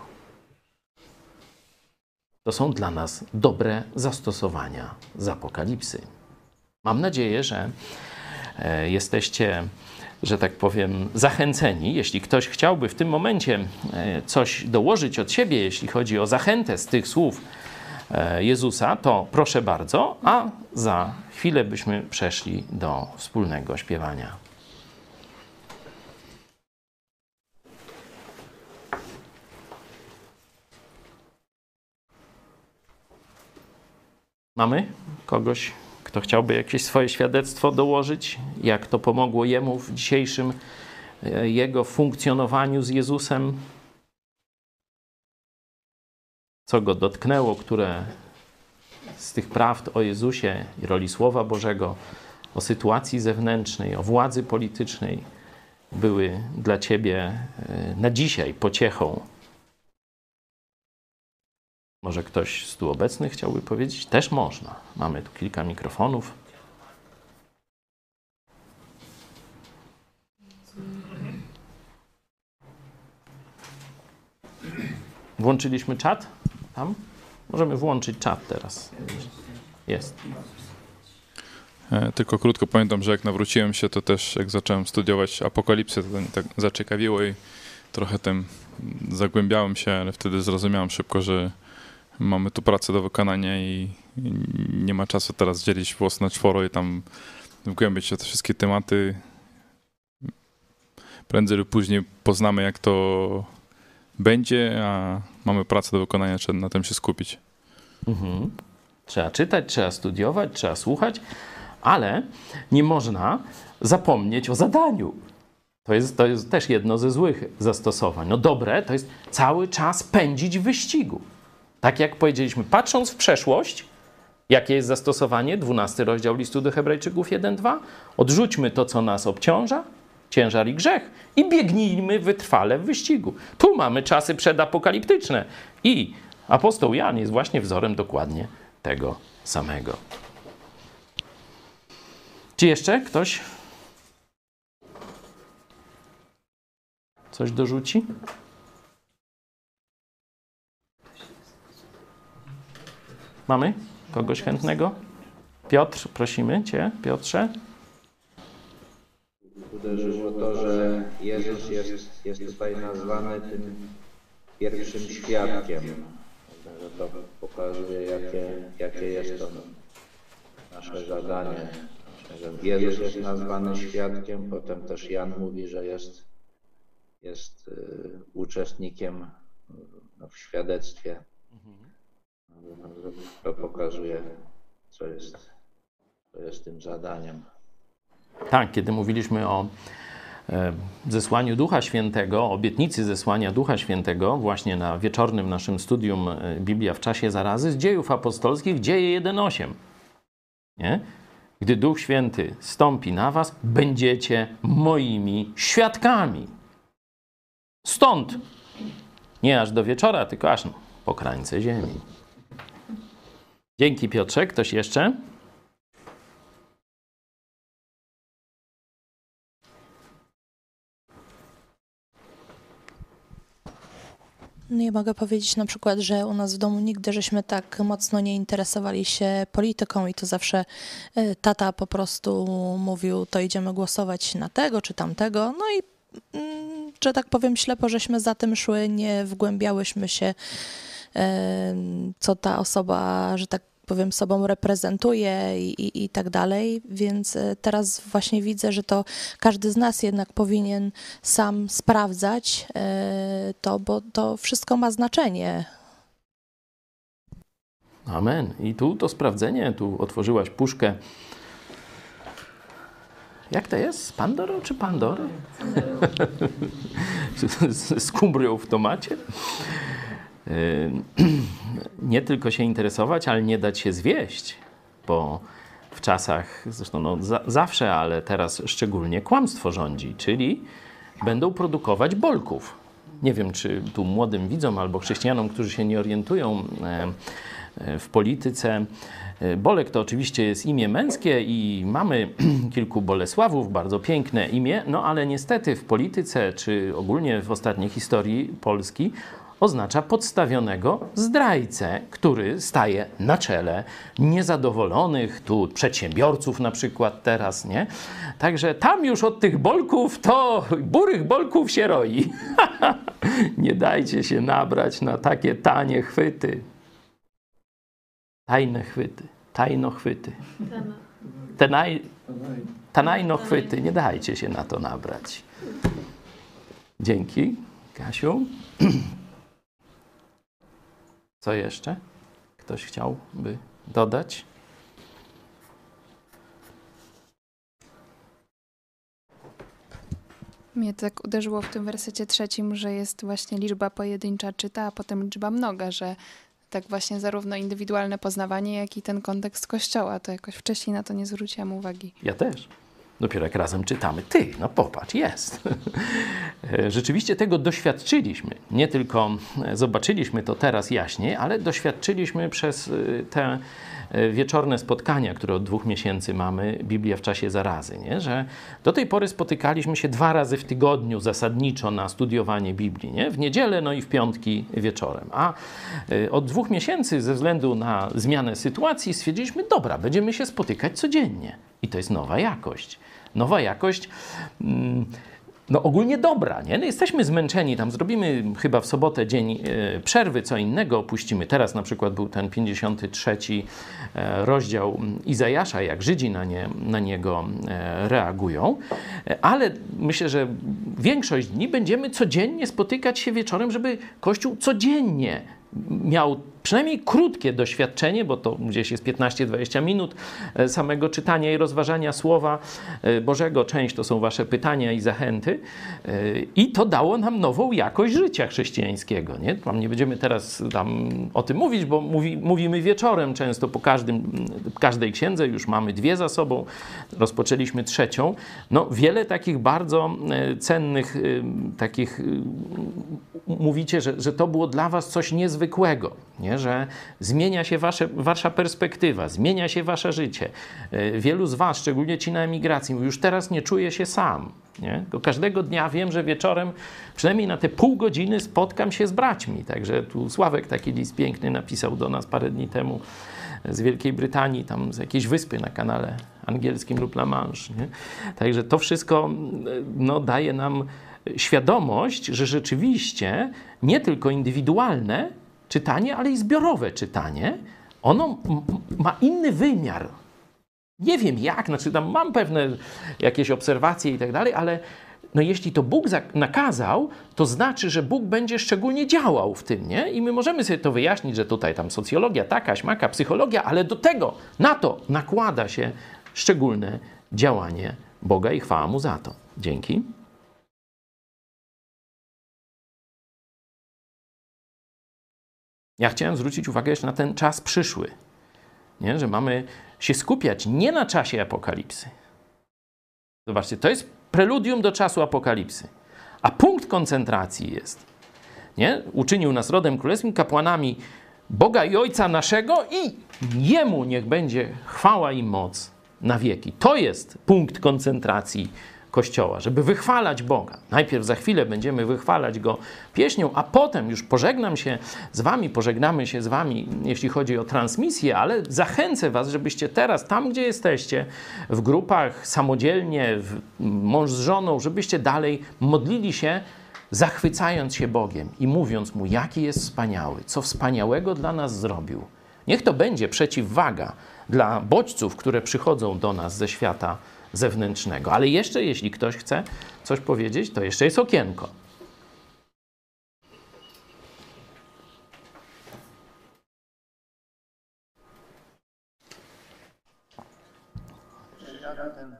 Speaker 2: To są dla nas dobre zastosowania z Apokalipsy. Mam nadzieję, że e, jesteście, że tak powiem, zachęceni. Jeśli ktoś chciałby w tym momencie e, coś dołożyć od siebie, jeśli chodzi o zachętę z tych słów e, Jezusa, to proszę bardzo, a za chwilę byśmy przeszli do wspólnego śpiewania. Mamy kogoś, kto chciałby jakieś swoje świadectwo dołożyć, jak to pomogło jemu w dzisiejszym e, jego funkcjonowaniu z Jezusem? Co go dotknęło, które z tych prawd o Jezusie i roli Słowa Bożego, o sytuacji zewnętrznej, o władzy politycznej były dla ciebie e, na dzisiaj pociechą Może ktoś z tu obecnych chciałby powiedzieć? Też można. Mamy tu kilka mikrofonów. Włączyliśmy czat? Tam? Możemy włączyć czat teraz. Jest.
Speaker 4: E, Tylko krótko pamiętam, że jak nawróciłem się, to też jak zacząłem studiować apokalipsę, to mnie tak zaciekawiło i trochę tym zagłębiałem się, ale wtedy zrozumiałem szybko, że mamy tu pracę do wykonania i nie ma czasu teraz dzielić włos na czworo i tam wgłębić się te wszystkie tematy. Prędzej lub później poznamy, jak to będzie, a mamy pracę do wykonania, trzeba na tym się skupić.
Speaker 2: Mhm. Trzeba czytać, trzeba studiować, trzeba słuchać, ale nie można zapomnieć o zadaniu. To jest, to jest też jedno ze złych zastosowań. No dobre to jest cały czas pędzić w wyścigu. Tak jak powiedzieliśmy, patrząc w przeszłość, jakie jest zastosowanie? 12 rozdział listu do Hebrajczyków 1-2. Odrzućmy to, co nas obciąża, ciężar i grzech i biegnijmy wytrwale w wyścigu. Tu mamy czasy przedapokaliptyczne i apostoł Jan jest właśnie wzorem dokładnie tego samego. Czy jeszcze ktoś coś dorzuci? Mamy kogoś chętnego? Piotr, prosimy Cię, Piotrze.
Speaker 5: uderzyło to, że Jezus jest, jest tutaj nazwany tym pierwszym świadkiem. Że to pokazuje, jakie, jakie jest to nasze zadanie. Jezus jest nazwany świadkiem, potem też Jan mówi, że jest, jest y, uczestnikiem w świadectwie. To pokazuje, co jest, co jest tym zadaniem.
Speaker 2: Tak, kiedy mówiliśmy o e, zesłaniu Ducha Świętego, obietnicy zesłania Ducha Świętego, właśnie na wieczornym naszym studium e, Biblia w czasie zarazy, z dziejów apostolskich, dzieje 1.8. Nie? Gdy Duch Święty stąpi na was, będziecie moimi świadkami. Stąd, nie aż do wieczora, tylko aż po krańce ziemi. Dzięki Piotrze. Ktoś jeszcze?
Speaker 6: No ja mogę powiedzieć na przykład, że u nas w domu nigdy żeśmy tak mocno nie interesowali się polityką i to zawsze y, tata po prostu mówił, to idziemy głosować na tego czy tamtego. No i mm, że tak powiem ślepo, żeśmy za tym szły, nie wgłębiałyśmy się, co ta osoba, że tak powiem, sobą reprezentuje i, i, i tak dalej. Więc y, teraz właśnie widzę, że to każdy z nas jednak powinien sam sprawdzać y, to, bo to wszystko ma znaczenie.
Speaker 2: Amen. I tu to sprawdzenie, tu otworzyłaś puszkę. Jak to jest? Z Pandorą czy Pandory? [laughs] [laughs] z, z kumbrią w tomacie? [clears throat] Nie tylko się interesować, ale nie dać się zwieść, bo w czasach, zresztą no, za, zawsze, ale teraz szczególnie kłamstwo rządzi, czyli będą produkować bolków. Nie wiem, czy tu młodym widzom albo chrześcijanom, którzy się nie orientują e, w polityce. E, Bolek to oczywiście jest imię męskie i mamy [clears throat] kilku Bolesławów, bardzo piękne imię, no ale niestety w polityce, czy ogólnie w ostatniej historii Polski, oznacza podstawionego zdrajcę, który staje na czele niezadowolonych tu przedsiębiorców na przykład teraz, nie? Także tam już od tych bolków to burych bolków się roi. [laughs] nie dajcie się nabrać na takie tanie chwyty. Tajne chwyty, tajnochwyty. Te naj, tanajnochwyty, nie dajcie się na to nabrać. Dzięki, Kasiu. [clears throat] Co jeszcze? Ktoś chciałby dodać?
Speaker 7: Mnie tak uderzyło w tym wersecie trzecim, że jest właśnie liczba pojedyncza czyta, a potem liczba mnoga, że tak właśnie zarówno indywidualne poznawanie, jak i ten kontekst kościoła. To jakoś wcześniej na to nie zwróciłam uwagi.
Speaker 2: Ja też. Dopiero jak razem czytamy, ty, no popatrz, jest. [laughs] Rzeczywiście tego doświadczyliśmy. Nie tylko zobaczyliśmy to teraz jaśniej, ale doświadczyliśmy przez y, te y, wieczorne spotkania, które od dwóch miesięcy mamy, Biblia w czasie zarazy, nie? że do tej pory spotykaliśmy się dwa razy w tygodniu zasadniczo na studiowanie Biblii, nie? w niedzielę, no i w piątki wieczorem. A od dwóch miesięcy ze względu na zmianę sytuacji stwierdziliśmy, dobra, będziemy się spotykać codziennie. I to jest nowa jakość. Nowa jakość. Mm, no ogólnie dobra, nie? No jesteśmy zmęczeni, tam zrobimy chyba w sobotę dzień e, przerwy, co innego opuścimy. Teraz na przykład był ten 53 e, rozdział Izajasza, jak Żydzi na, nie, na niego e, reagują, ale myślę, że większość dni będziemy codziennie spotykać się wieczorem, żeby Kościół codziennie miał przynajmniej krótkie doświadczenie, bo to gdzieś jest 15-20 minut e, samego czytania i rozważania Słowa e, Bożego. Część to są Wasze pytania i zachęty. E, I to dało nam nową jakość życia chrześcijańskiego. Nie? Nie będziemy teraz tam o tym mówić, bo mówi, mówimy wieczorem często po każdym, każdej księdze. Już mamy dwie za sobą. Rozpoczęliśmy trzecią. No, wiele takich bardzo cennych, takich mówicie, że, że to było dla Was coś niezwykłego. Nie? Że zmienia się wasze, wasza perspektywa, zmienia się wasze życie. E, wielu z was, szczególnie ci na emigracji, mówi, już teraz nie czuję się sam. Nie? Każdego dnia wiem, że wieczorem, przynajmniej na te pół godziny, spotkam się z braćmi. Także tu Sławek taki list piękny napisał do nas parę dni temu z Wielkiej Brytanii, tam z jakiejś wyspy na kanale angielskim lub La Manche. Nie? Także to wszystko no, daje nam świadomość, że rzeczywiście nie tylko indywidualne, czytanie, ale i zbiorowe czytanie, ono ma inny wymiar. Nie wiem jak, znaczy tam mam pewne jakieś obserwacje i tak dalej, ale no jeśli to Bóg nakazał, to znaczy, że Bóg będzie szczególnie działał w tym, nie? I my możemy sobie to wyjaśnić, że tutaj tam socjologia, taka, śmaka, psychologia, ale do tego, na to nakłada się szczególne działanie Boga i chwała Mu za to. Dzięki. Ja chciałem zwrócić uwagę jeszcze na ten czas przyszły, nie? że mamy się skupiać nie na czasie apokalipsy. Zobaczcie, to jest preludium do czasu apokalipsy. A punkt koncentracji jest, nie? Uczynił nas rodem królewskim, kapłanami Boga i Ojca naszego i Jemu niech będzie chwała i moc na wieki. To jest punkt koncentracji Kościoła, żeby wychwalać Boga. Najpierw za chwilę będziemy wychwalać Go pieśnią, a potem już pożegnam się z Wami, pożegnamy się z Wami, jeśli chodzi o transmisję, ale zachęcę Was, żebyście teraz, tam gdzie jesteście, w grupach, samodzielnie, w, mąż z żoną, żebyście dalej modlili się, zachwycając się Bogiem i mówiąc Mu, jaki jest wspaniały, co wspaniałego dla nas zrobił. Niech to będzie przeciwwaga dla bodźców, które przychodzą do nas ze świata zewnętrznego. Ale jeszcze, jeśli ktoś chce coś powiedzieć, to jeszcze jest okienko.
Speaker 8: Ten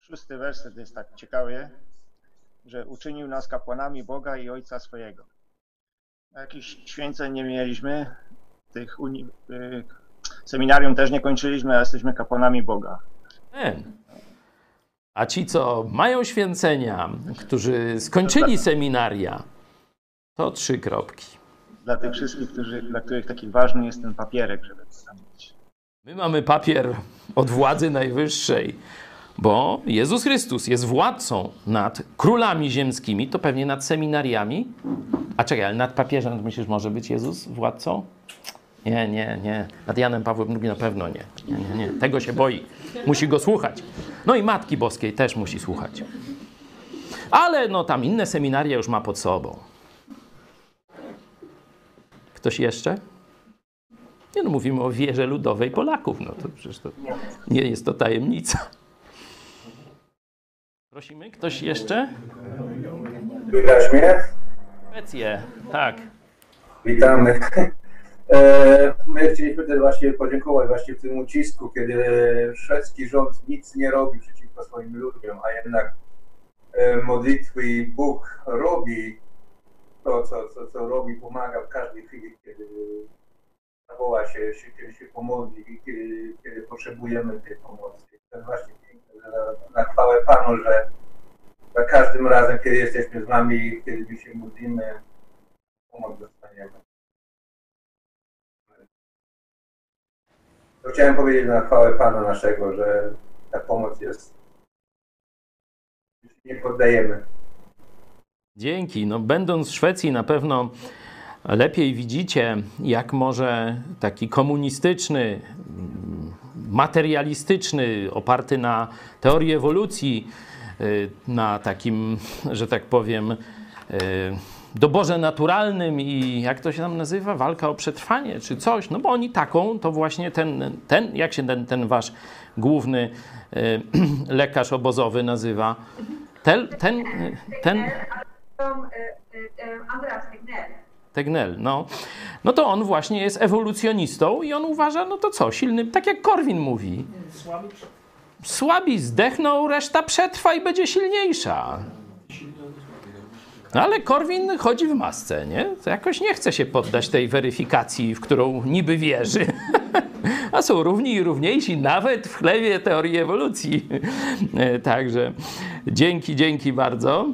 Speaker 8: szósty werset jest tak ciekawy, że uczynił nas kapłanami Boga i Ojca swojego. Jakichś święceń nie mieliśmy, tych uni- y, seminarium też nie kończyliśmy, a jesteśmy kapłanami Boga.
Speaker 2: A ci, co mają święcenia, którzy skończyli seminaria, to trzy kropki.
Speaker 8: Dla tych wszystkich, którzy, dla których taki ważny jest ten papierek, żeby mieć.
Speaker 2: My mamy papier od władzy najwyższej, bo Jezus Chrystus jest władcą nad królami ziemskimi, to pewnie nad seminariami. A czekaj, ale nad papieżem myślisz, może być Jezus władcą? Nie, nie, nie. Nad Janem Pawłem II na pewno nie. Nie, nie, nie. Tego się boi. Musi go słuchać. No i Matki Boskiej też musi słuchać. Ale no tam inne seminaria już ma pod sobą. Ktoś jeszcze? Nie no, mówimy o wierze ludowej Polaków. No to przecież to nie jest to tajemnica. Prosimy, ktoś jeszcze?
Speaker 9: Słychać mnie?
Speaker 2: Szwecję, tak.
Speaker 9: Witamy. E, my chcieliśmy też właśnie podziękować właśnie w tym ucisku, kiedy szwedzki rząd nic nie robi przeciwko swoim ludziom, a jednak e, modlitwy i Bóg robi to, co, co, co robi, pomaga w każdej chwili, kiedy zawoła się, kiedy się pomodli, kiedy, kiedy potrzebujemy tej pomocy. To jest właśnie piękne, na, na chwałę Panu, że za każdym razem, kiedy jesteśmy z Wami, kiedy my się modlimy, pomoc dostaniemy. Chciałem powiedzieć na chwałę Pana naszego, że ta pomoc jest. Nie poddajemy.
Speaker 2: Dzięki. No, będąc w Szwecji, na pewno lepiej widzicie, jak może taki komunistyczny, materialistyczny, oparty na teorii ewolucji, y, na takim, że tak powiem, y, doborze naturalnym i jak to się tam nazywa, walka o przetrwanie czy coś, no bo oni taką, to właśnie ten, ten jak się ten, ten wasz główny y, [clears throat] lekarz obozowy nazywa, ten, ten, ten
Speaker 10: Andreas Tegnell.
Speaker 2: Tegnell, no. No to on właśnie jest ewolucjonistą i on uważa, no to co, silny, tak jak Korwin mówi. Słabi zdechną, reszta przetrwa i będzie silniejsza. No ale Korwin chodzi w masce, nie? To jakoś nie chce się poddać tej weryfikacji, w którą niby wierzy. [laughs] A są równi i równiejsi nawet w chlewie teorii ewolucji. Także dzięki, dzięki bardzo.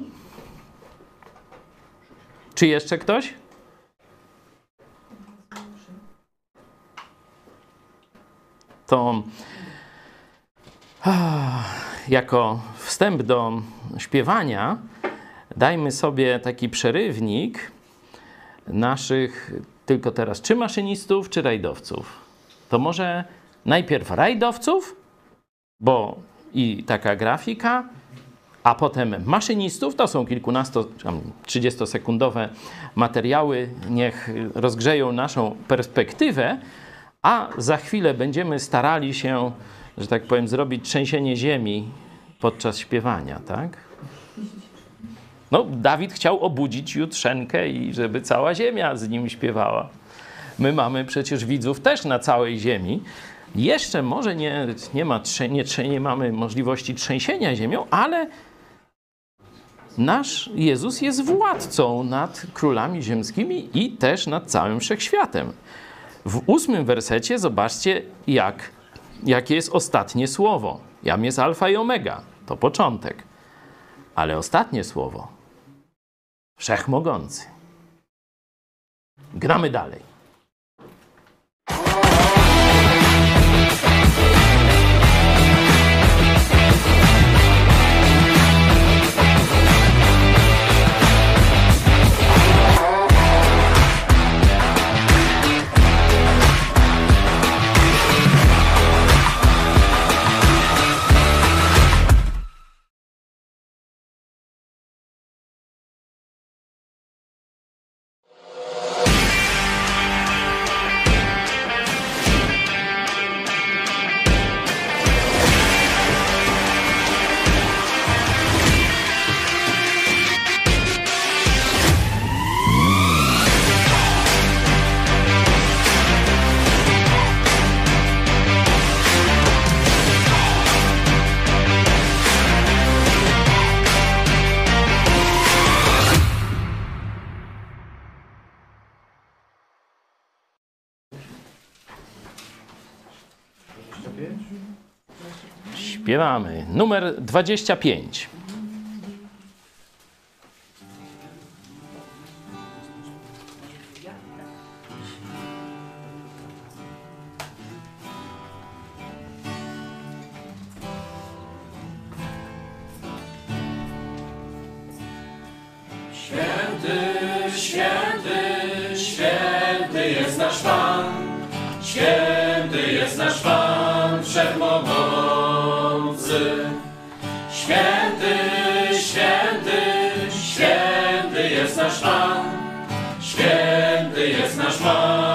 Speaker 2: Czy jeszcze ktoś? To jako wstęp do śpiewania dajmy sobie taki przerywnik naszych, tylko teraz, czy maszynistów, czy rajdowców. To może najpierw rajdowców, bo i taka grafika, a potem maszynistów, to są kilkunasto, 30-sekundowe materiały, niech rozgrzeją naszą perspektywę, a za chwilę będziemy starali się, że tak powiem, zrobić trzęsienie ziemi podczas śpiewania, tak? No, Dawid chciał obudzić Jutrzenkę i żeby cała ziemia z nim śpiewała. My mamy przecież widzów też na całej ziemi. Jeszcze może nie, nie, ma, nie, nie mamy możliwości trzęsienia ziemią, ale nasz Jezus jest władcą nad królami ziemskimi i też nad całym wszechświatem. W ósmym wersecie zobaczcie, jak, jakie jest ostatnie słowo. Jam jest alfa i omega, to początek. Ale ostatnie słowo, wszechmogący. Gramy dalej. Śpiewamy. Numer 25.
Speaker 1: Nasz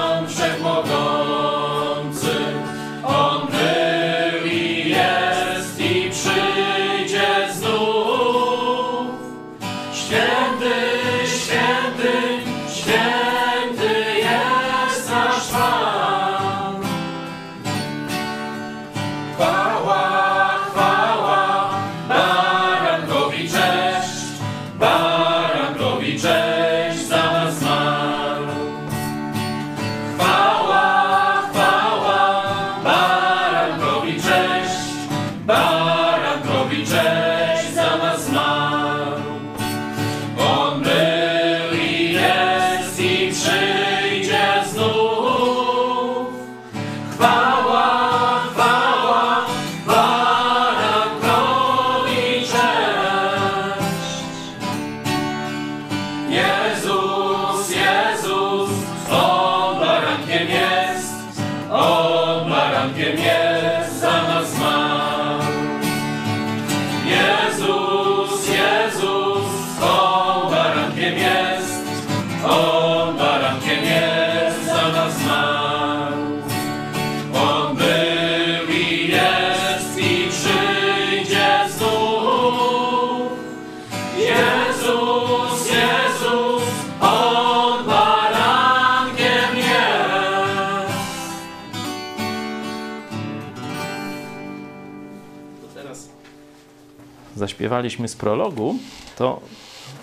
Speaker 2: zaśpiewaliśmy z prologu, to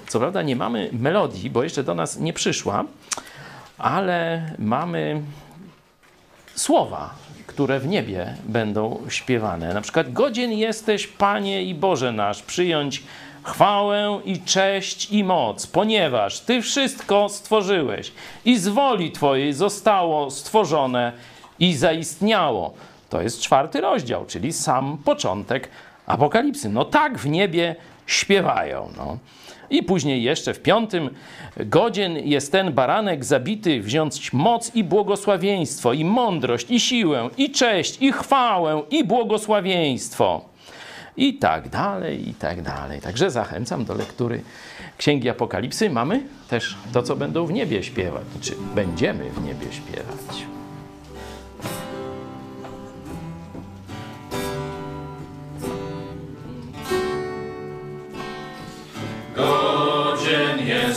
Speaker 2: co prawda nie mamy melodii, bo jeszcze do nas nie przyszła, ale mamy słowa, które w niebie będą śpiewane. Na przykład: Godzien jesteś, Panie i Boże nasz, przyjąć chwałę i cześć i moc, ponieważ Ty wszystko stworzyłeś i z woli Twojej zostało stworzone i zaistniało. To jest czwarty rozdział, czyli sam początek Apokalipsy. No tak w niebie śpiewają. No. I później jeszcze w piątym godzien jest ten baranek zabity wziąć moc i błogosławieństwo, i mądrość, i siłę, i cześć, i chwałę, i błogosławieństwo. I tak dalej, i tak dalej. Także zachęcam do lektury Księgi Apokalipsy. Mamy też to, co będą w niebie śpiewać, czy będziemy w niebie śpiewać.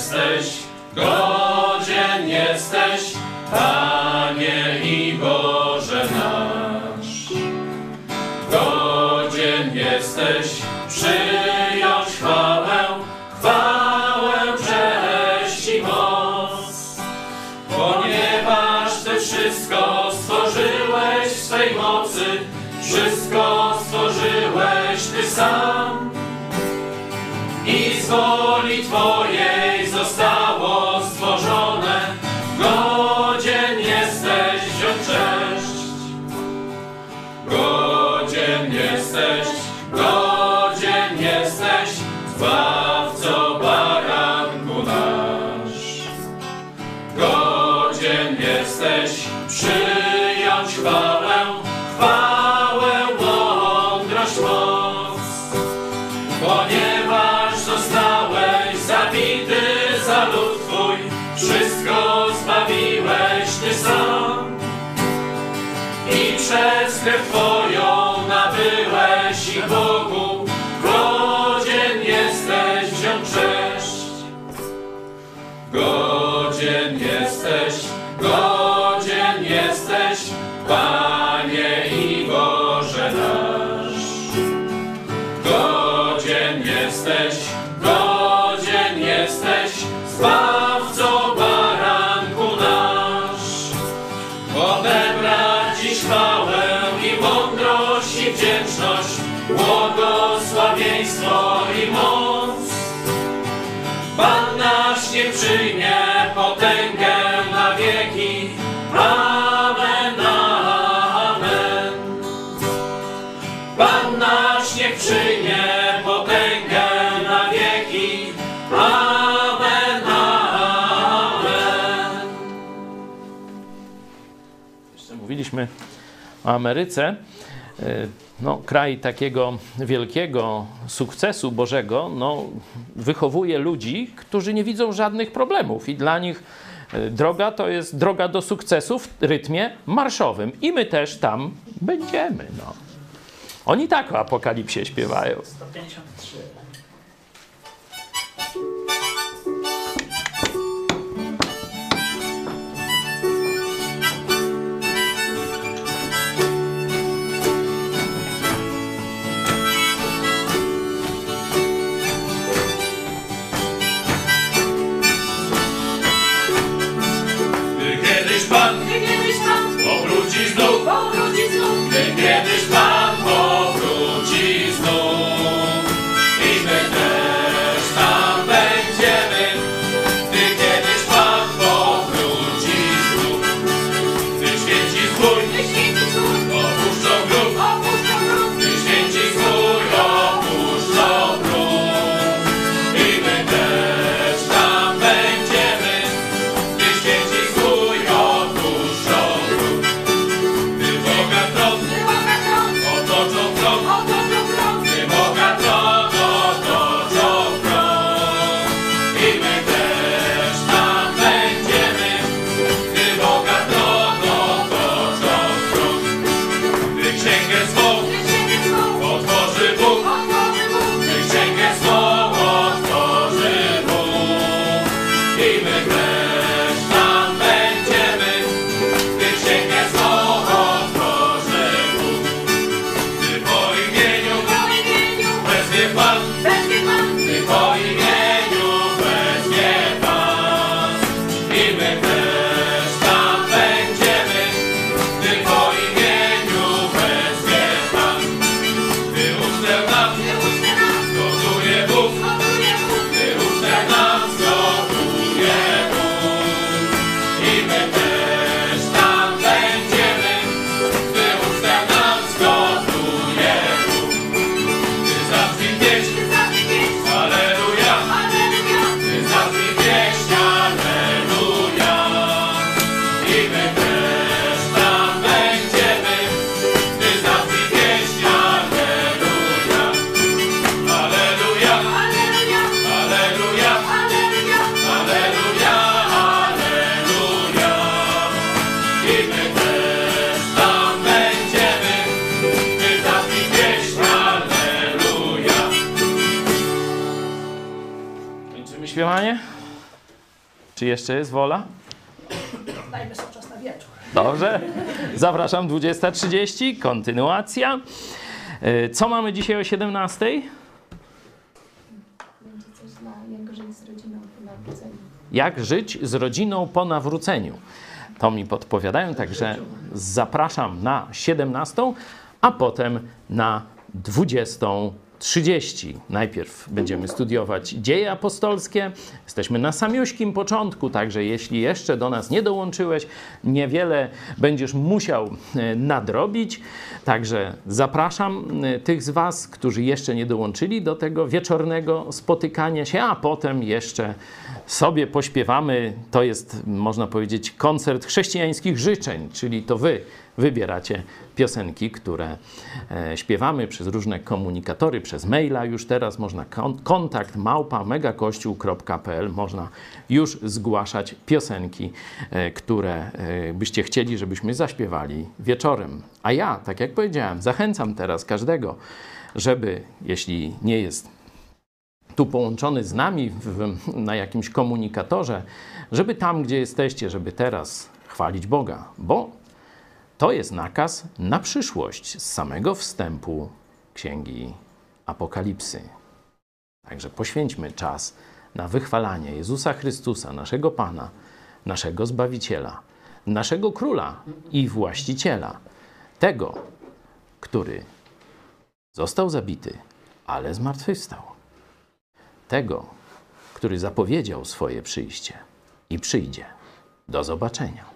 Speaker 1: Jesteś, godzien jesteś, Panie i Boże nasz. Godzien jesteś przyjąć chwałę, chwałę, cześć i moc. Ponieważ Ty wszystko stworzyłeś w swej mocy, wszystko stworzyłeś Ty sam. I z woli Twojej zostało niech przyjmie potęgę na wieki. Amen, amen. Pan nasz niech przyjmie potęgę na wieki. Amen, amen.
Speaker 2: Jeszcze mówiliśmy o Ameryce. No, kraj takiego wielkiego sukcesu Bożego no, wychowuje ludzi, którzy nie widzą żadnych problemów i dla nich e, droga to jest droga do sukcesu w rytmie marszowym. I my też tam będziemy. No. Oni tak o apokalipsie śpiewają.
Speaker 11: 153.
Speaker 1: znów,
Speaker 12: powróci znów,
Speaker 1: gdy kiedyś Pan
Speaker 2: Czy jeszcze jest wola?
Speaker 11: Dajmy sobie czas na wieczór.
Speaker 2: Dobrze. Zapraszam 20.30, kontynuacja. Y, Co mamy dzisiaj o 17?
Speaker 7: Będzie coś na jak żyć z rodziną po nawróceniu.
Speaker 2: Jak żyć z rodziną po nawróceniu. To mi podpowiadają, także zapraszam na 17, a potem na 20.30. Najpierw będziemy studiować dzieje apostolskie. Jesteśmy na samiuśkim początku, także jeśli jeszcze do nas nie dołączyłeś, niewiele będziesz musiał e, nadrobić. Także zapraszam e, tych z Was, którzy jeszcze nie dołączyli do tego wieczornego spotykania się, a potem jeszcze sobie pośpiewamy. To jest, można powiedzieć, koncert chrześcijańskich życzeń, czyli to Wy wybieracie piosenki, które e, śpiewamy przez różne komunikatory, przez maila. Już teraz można kon- kontakt małpa megakościół.pl można już zgłaszać piosenki, e, które e, byście chcieli, żebyśmy zaśpiewali wieczorem. A ja, tak jak powiedziałem, zachęcam teraz każdego, żeby, jeśli nie jest tu połączony z nami w, na jakimś komunikatorze, żeby tam, gdzie jesteście, żeby teraz chwalić Boga, bo to jest nakaz na przyszłość z samego wstępu Księgi Apokalipsy. Także poświęćmy czas na wychwalanie Jezusa Chrystusa, naszego Pana, naszego Zbawiciela, naszego Króla i Właściciela, tego, który został zabity, ale zmartwychwstał. Tego, który zapowiedział swoje przyjście i przyjdzie. Do zobaczenia.